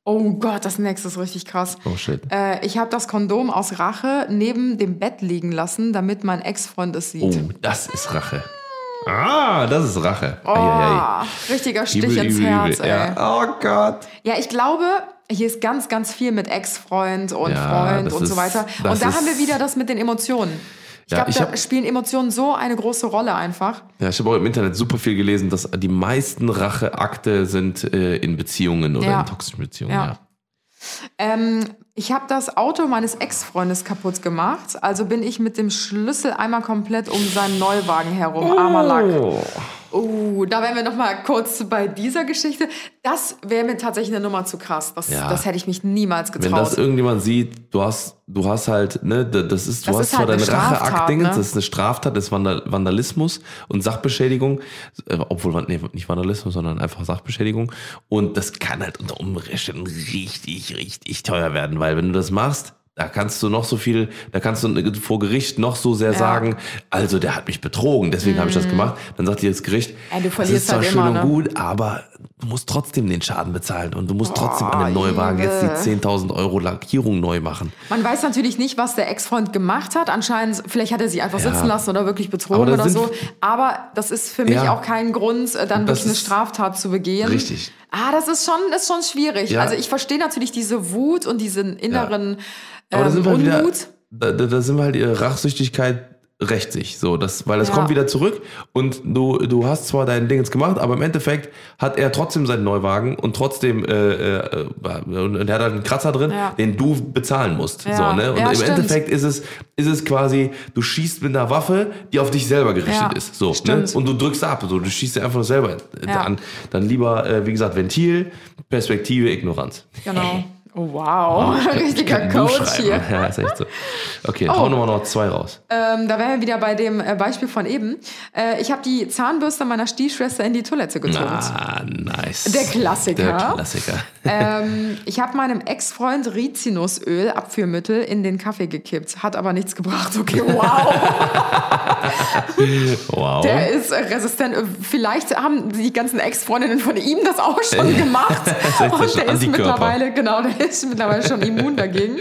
Oh Gott, das nächste ist richtig krass. Oh shit. Äh, ich habe das Kondom aus Rache neben dem Bett liegen lassen, damit mein Ex-Freund es sieht. Oh, das ist Rache. Ah, das ist Rache. Oh, Eieiei. richtiger Stich Übel, ins übel, Herz, übel. ey. Ja. Oh Gott. Ja, ich glaube, hier ist ganz, ganz viel mit Ex-Freund und Ja, Freund und so ist- weiter. das Und da haben wir wieder das mit den Emotionen. Ich Ja, glaube, da hab- spielen Emotionen so eine große Rolle einfach. Ja, ich habe auch im Internet super viel gelesen, dass die meisten Racheakte sind äh, in Beziehungen oder Ja. in toxischen Beziehungen. Ja. Ja. Ähm, ich habe das Auto meines Ex-Freundes kaputt gemacht. Also bin ich mit dem Schlüssel einmal komplett um seinen Neuwagen herum. Armer Lack. Oh. Da wären wir noch mal kurz bei dieser Geschichte. Das wäre mir tatsächlich eine Nummer zu krass. Das, Ja. das hätte ich mich niemals Wenn getraut. das irgendjemand sieht, du hast, du hast halt, ne, das ist, du Das hast ist zwar halt eine deine Racheakt-Dingens, ne? das ist eine Straftat, das ist Vandal Vandalismus und Sachbeschädigung, äh, obwohl, nee, nicht Vandalismus, sondern einfach Sachbeschädigung. Und das kann halt unter Umständen richtig, richtig teuer werden, weil wenn du das machst, da kannst du noch so viel, da kannst du vor Gericht noch so sehr sagen, also der hat mich betrogen, deswegen habe ich das gemacht. Dann sagt dir das Gericht, Ja, du das verlierst ist zwar halt schön immer, und ne? gut, aber du musst trotzdem den Schaden bezahlen und du musst trotzdem an den Boah, Neuwagen jetzt die übel. 10.000 Euro Lackierung neu machen. Man weiß natürlich nicht, was der Ex-Freund gemacht hat. Anscheinend, vielleicht hat er sie einfach Ja. sitzen lassen oder wirklich betrogen oder so. Aber das ist für mich Ja. auch kein Grund, äh, dann Das wirklich eine Straftat zu begehen. Richtig. Ah, das ist schon, ist schon schwierig. Ja. Also ich verstehe natürlich diese Wut und diesen inneren Aber da ähm, sind wir wieder, Unmut. da, da, da sind wir halt ihre Rachsüchtigkeit rächt sich so, das, weil es Ja. kommt wieder zurück und du, du hast zwar dein Ding jetzt gemacht, aber im Endeffekt hat er trotzdem seinen Neuwagen und trotzdem äh, äh, und er hat halt einen Kratzer drin, Ja. den du bezahlen musst. Ja. So, ne? Und Ja, im stimmt. Endeffekt ist es, ist es quasi, du schießt mit einer Waffe, die auf dich selber gerichtet Ja, ist. So, ne? Und du drückst ab, so, du schießt dir einfach selber äh, Ja. an. Dann lieber, äh, wie gesagt, Ventil, Perspektive, Ignoranz. Genau. Oh, wow. (laughs) Ich Richtiger Coach (laughs) hier. Ja, ist echt so. Okay, Oh. hauen wir noch zwei raus. Ähm, da wären wir wieder bei dem äh, Beispiel von eben. Äh, ich habe die Zahnbürste meiner Stiefschwester in die Toilette getunkt. Ah, nice. Der Klassiker. Der Klassiker. (laughs) Ähm, ich habe meinem Ex-Freund Rizinusöl, Abführmittel, in den Kaffee gekippt. Hat aber nichts gebracht. Okay, wow. Wow. Der ist resistent. Vielleicht haben die ganzen Ex-Freundinnen von ihm das auch schon gemacht. Und der ist mittlerweile, genau, der (laughs) ist mittlerweile schon immun dagegen.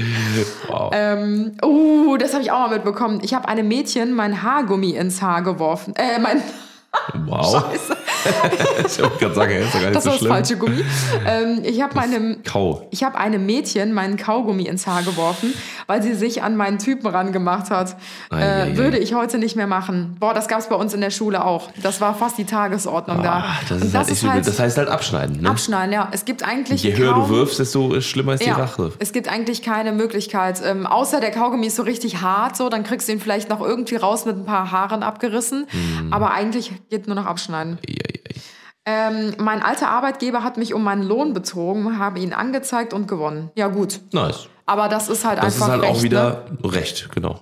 wow. Ähm, uh, das habe ich auch mal mitbekommen. Ich habe einem Mädchen mein Haargummi ins Haar geworfen. Äh, mein, wow. Scheiße, (laughs) ich wollte gerade sagen, ist doch gar nicht das so war das schlimm. falsche Gummi. Ähm, ich habe meinem Kau. Ich habe einem Mädchen meinen Kaugummi ins Haar geworfen, weil sie sich an meinen Typen rangemacht hat. Ei, ei, Äh, ei. würde ich heute nicht mehr machen. Boah, das gab es bei uns in der Schule auch. Das war fast die Tagesordnung da. Ah, das Und ist halt echt übel. Das heißt halt abschneiden. Ne? abschneiden, ja. Es gibt eigentlich Je höher kaum, du wirfst, desto schlimmer ist die ja, Rache. es gibt eigentlich keine Möglichkeit. Ähm, außer der Kaugummi ist so richtig hart, so, dann kriegst du ihn vielleicht noch irgendwie raus mit ein paar Haaren abgerissen. Mhm. Aber eigentlich geht nur noch abschneiden. Ei, ei, ei. Ähm, mein alter Arbeitgeber hat mich um meinen Lohn betrogen, habe ihn angezeigt und gewonnen. Ja, gut. Nice. Aber das ist halt Das einfach ist halt recht, auch Ne? wieder Recht, genau.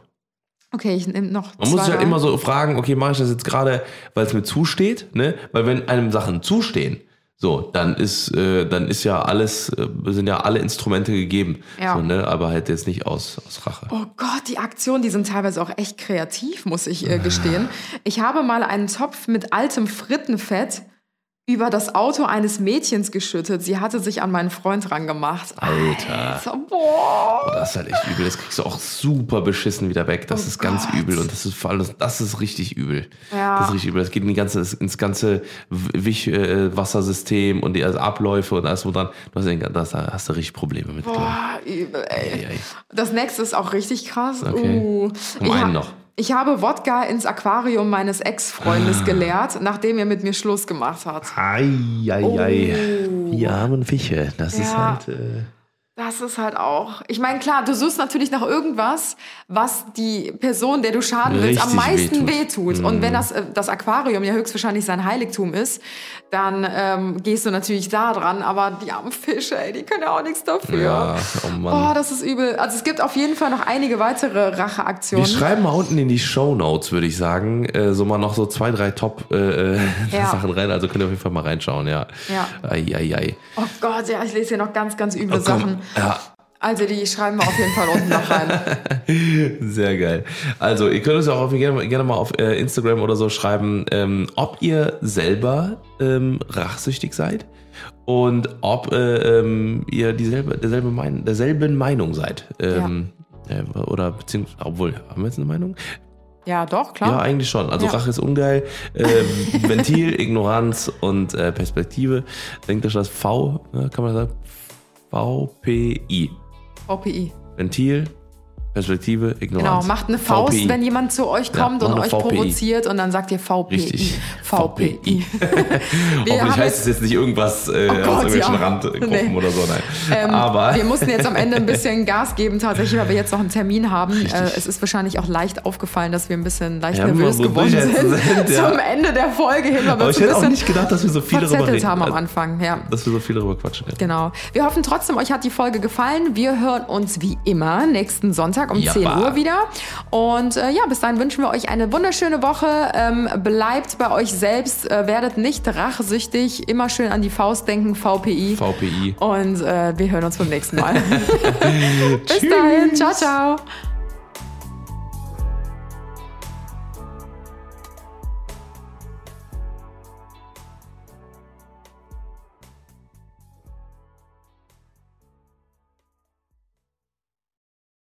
Okay, ich nehme noch Man muss sich halt rein. immer so fragen, okay, mache ich das jetzt gerade, weil es mir zusteht, ne? Weil wenn einem Sachen zustehen, so, dann ist, äh, dann ist ja alles, äh, sind ja alle Instrumente gegeben. Ja. So, ne? Aber halt jetzt nicht aus, aus Rache. Oh Gott, die Aktionen, die sind teilweise auch echt kreativ, muss ich äh, gestehen. Ich habe mal einen Topf mit altem Frittenfett über das Auto eines Mädchens geschüttet. Sie hatte sich an meinen Freund rangemacht. Alter. So, boah. Boah, das ist halt echt übel. Das kriegst du auch super beschissen wieder weg. Das Oh ist ganz Gott. übel und das ist vor allem, das ist richtig übel. Ja. Das ist richtig übel. Das geht in die ganze, ins ganze Wischwassersystem und die also Abläufe und alles wo dran. Du hast, das, da hast du richtig Probleme mit. Boah, übel, ey. Ei, ei. Das nächste ist auch richtig krass. Okay. Uh. Um einen noch. Ich habe Wodka ins Aquarium meines Ah. Ex-Freundes geleert, nachdem er mit mir Schluss gemacht hat. Ei, ei, ei. Oh. Die armen Fische. Das ist Ja. halt. Äh, Das ist halt auch. Ich meine, klar, du suchst natürlich nach irgendwas, was die Person, der du schaden willst, am meisten wehtut. Mhm. wehtut. Und wenn das, äh, das Aquarium ja höchstwahrscheinlich sein Heiligtum ist, dann ähm, gehst du natürlich da dran. Aber die armen Fische, ey, die können ja auch nichts dafür. ja, oh Oh, Mann. das ist übel. Also es gibt auf jeden Fall noch einige weitere Wir Racheaktionen. schreiben mal unten in die Show Notes, würde ich sagen, äh, so mal noch so zwei, drei Top äh, äh, (laughs) Ja. Rein. Also könnt ihr auf jeden Fall mal reinschauen, ja. Ja. Ei, ei, ei. Oh Gott, ja, ich lese hier noch ganz, ganz üble Oh. Sachen. Ja, Also die schreiben wir auf jeden Fall unten noch rein. (laughs) Sehr geil. Also, ihr könnt uns ja auch gerne, gerne mal auf äh, Instagram oder so schreiben, ähm, ob ihr selber ähm, rachsüchtig seid und ob äh, ähm, ihr dieselbe, derselbe Mein derselben Meinung seid. Ähm, äh, oder beziehungsweise, obwohl, haben wir jetzt eine Meinung? Ja, doch, Ja, klar. eigentlich schon. Also Ja. Rache ist ungeil. Ähm, (laughs) Ventil, Ignoranz und äh, Perspektive. Denkt euch das V, äh, kann man sagen? VPI. VPI. Ventil, Perspektive, Genau, Ignoranz. macht eine Faust, VPI. wenn jemand zu euch Ja, kommt mach und euch VPI. provoziert und dann sagt ihr VPI. Richtig. VPI. (laughs) Wir Hoffentlich heißt jetzt- es jetzt nicht irgendwas äh, Oh aus Gott, irgendwelchen ja. Randgruppen Nee. oder so, nein. Ähm, Aber wir mussten jetzt am Ende ein bisschen Gas geben, tatsächlich, weil wir jetzt noch einen Termin haben. (laughs) Äh, es ist wahrscheinlich auch leicht aufgefallen, dass wir ein bisschen leicht Ja, nervös wo- wo geworden sind. sind, (laughs) ja. Zum Ende der Folge hin, weil wir Aber uns ich hätte auch nicht gedacht, dass wir so viel darüber reden. haben am Anfang. Ja. Dass wir so viel darüber quatschen. Genau. Wir hoffen trotzdem, euch hat die Folge gefallen. Wir hören uns wie immer nächsten Sonntag um Ja, 10 bah. Uhr wieder. Und äh, ja, bis dahin wünschen wir euch eine wunderschöne Woche. Ähm, bleibt bei euch selbst, äh, werdet nicht rachsüchtig. Immer schön an die Faust denken, VPI. VPI. Und äh, wir hören uns beim nächsten Mal. (laughs) bis dahin. Ciao, ciao.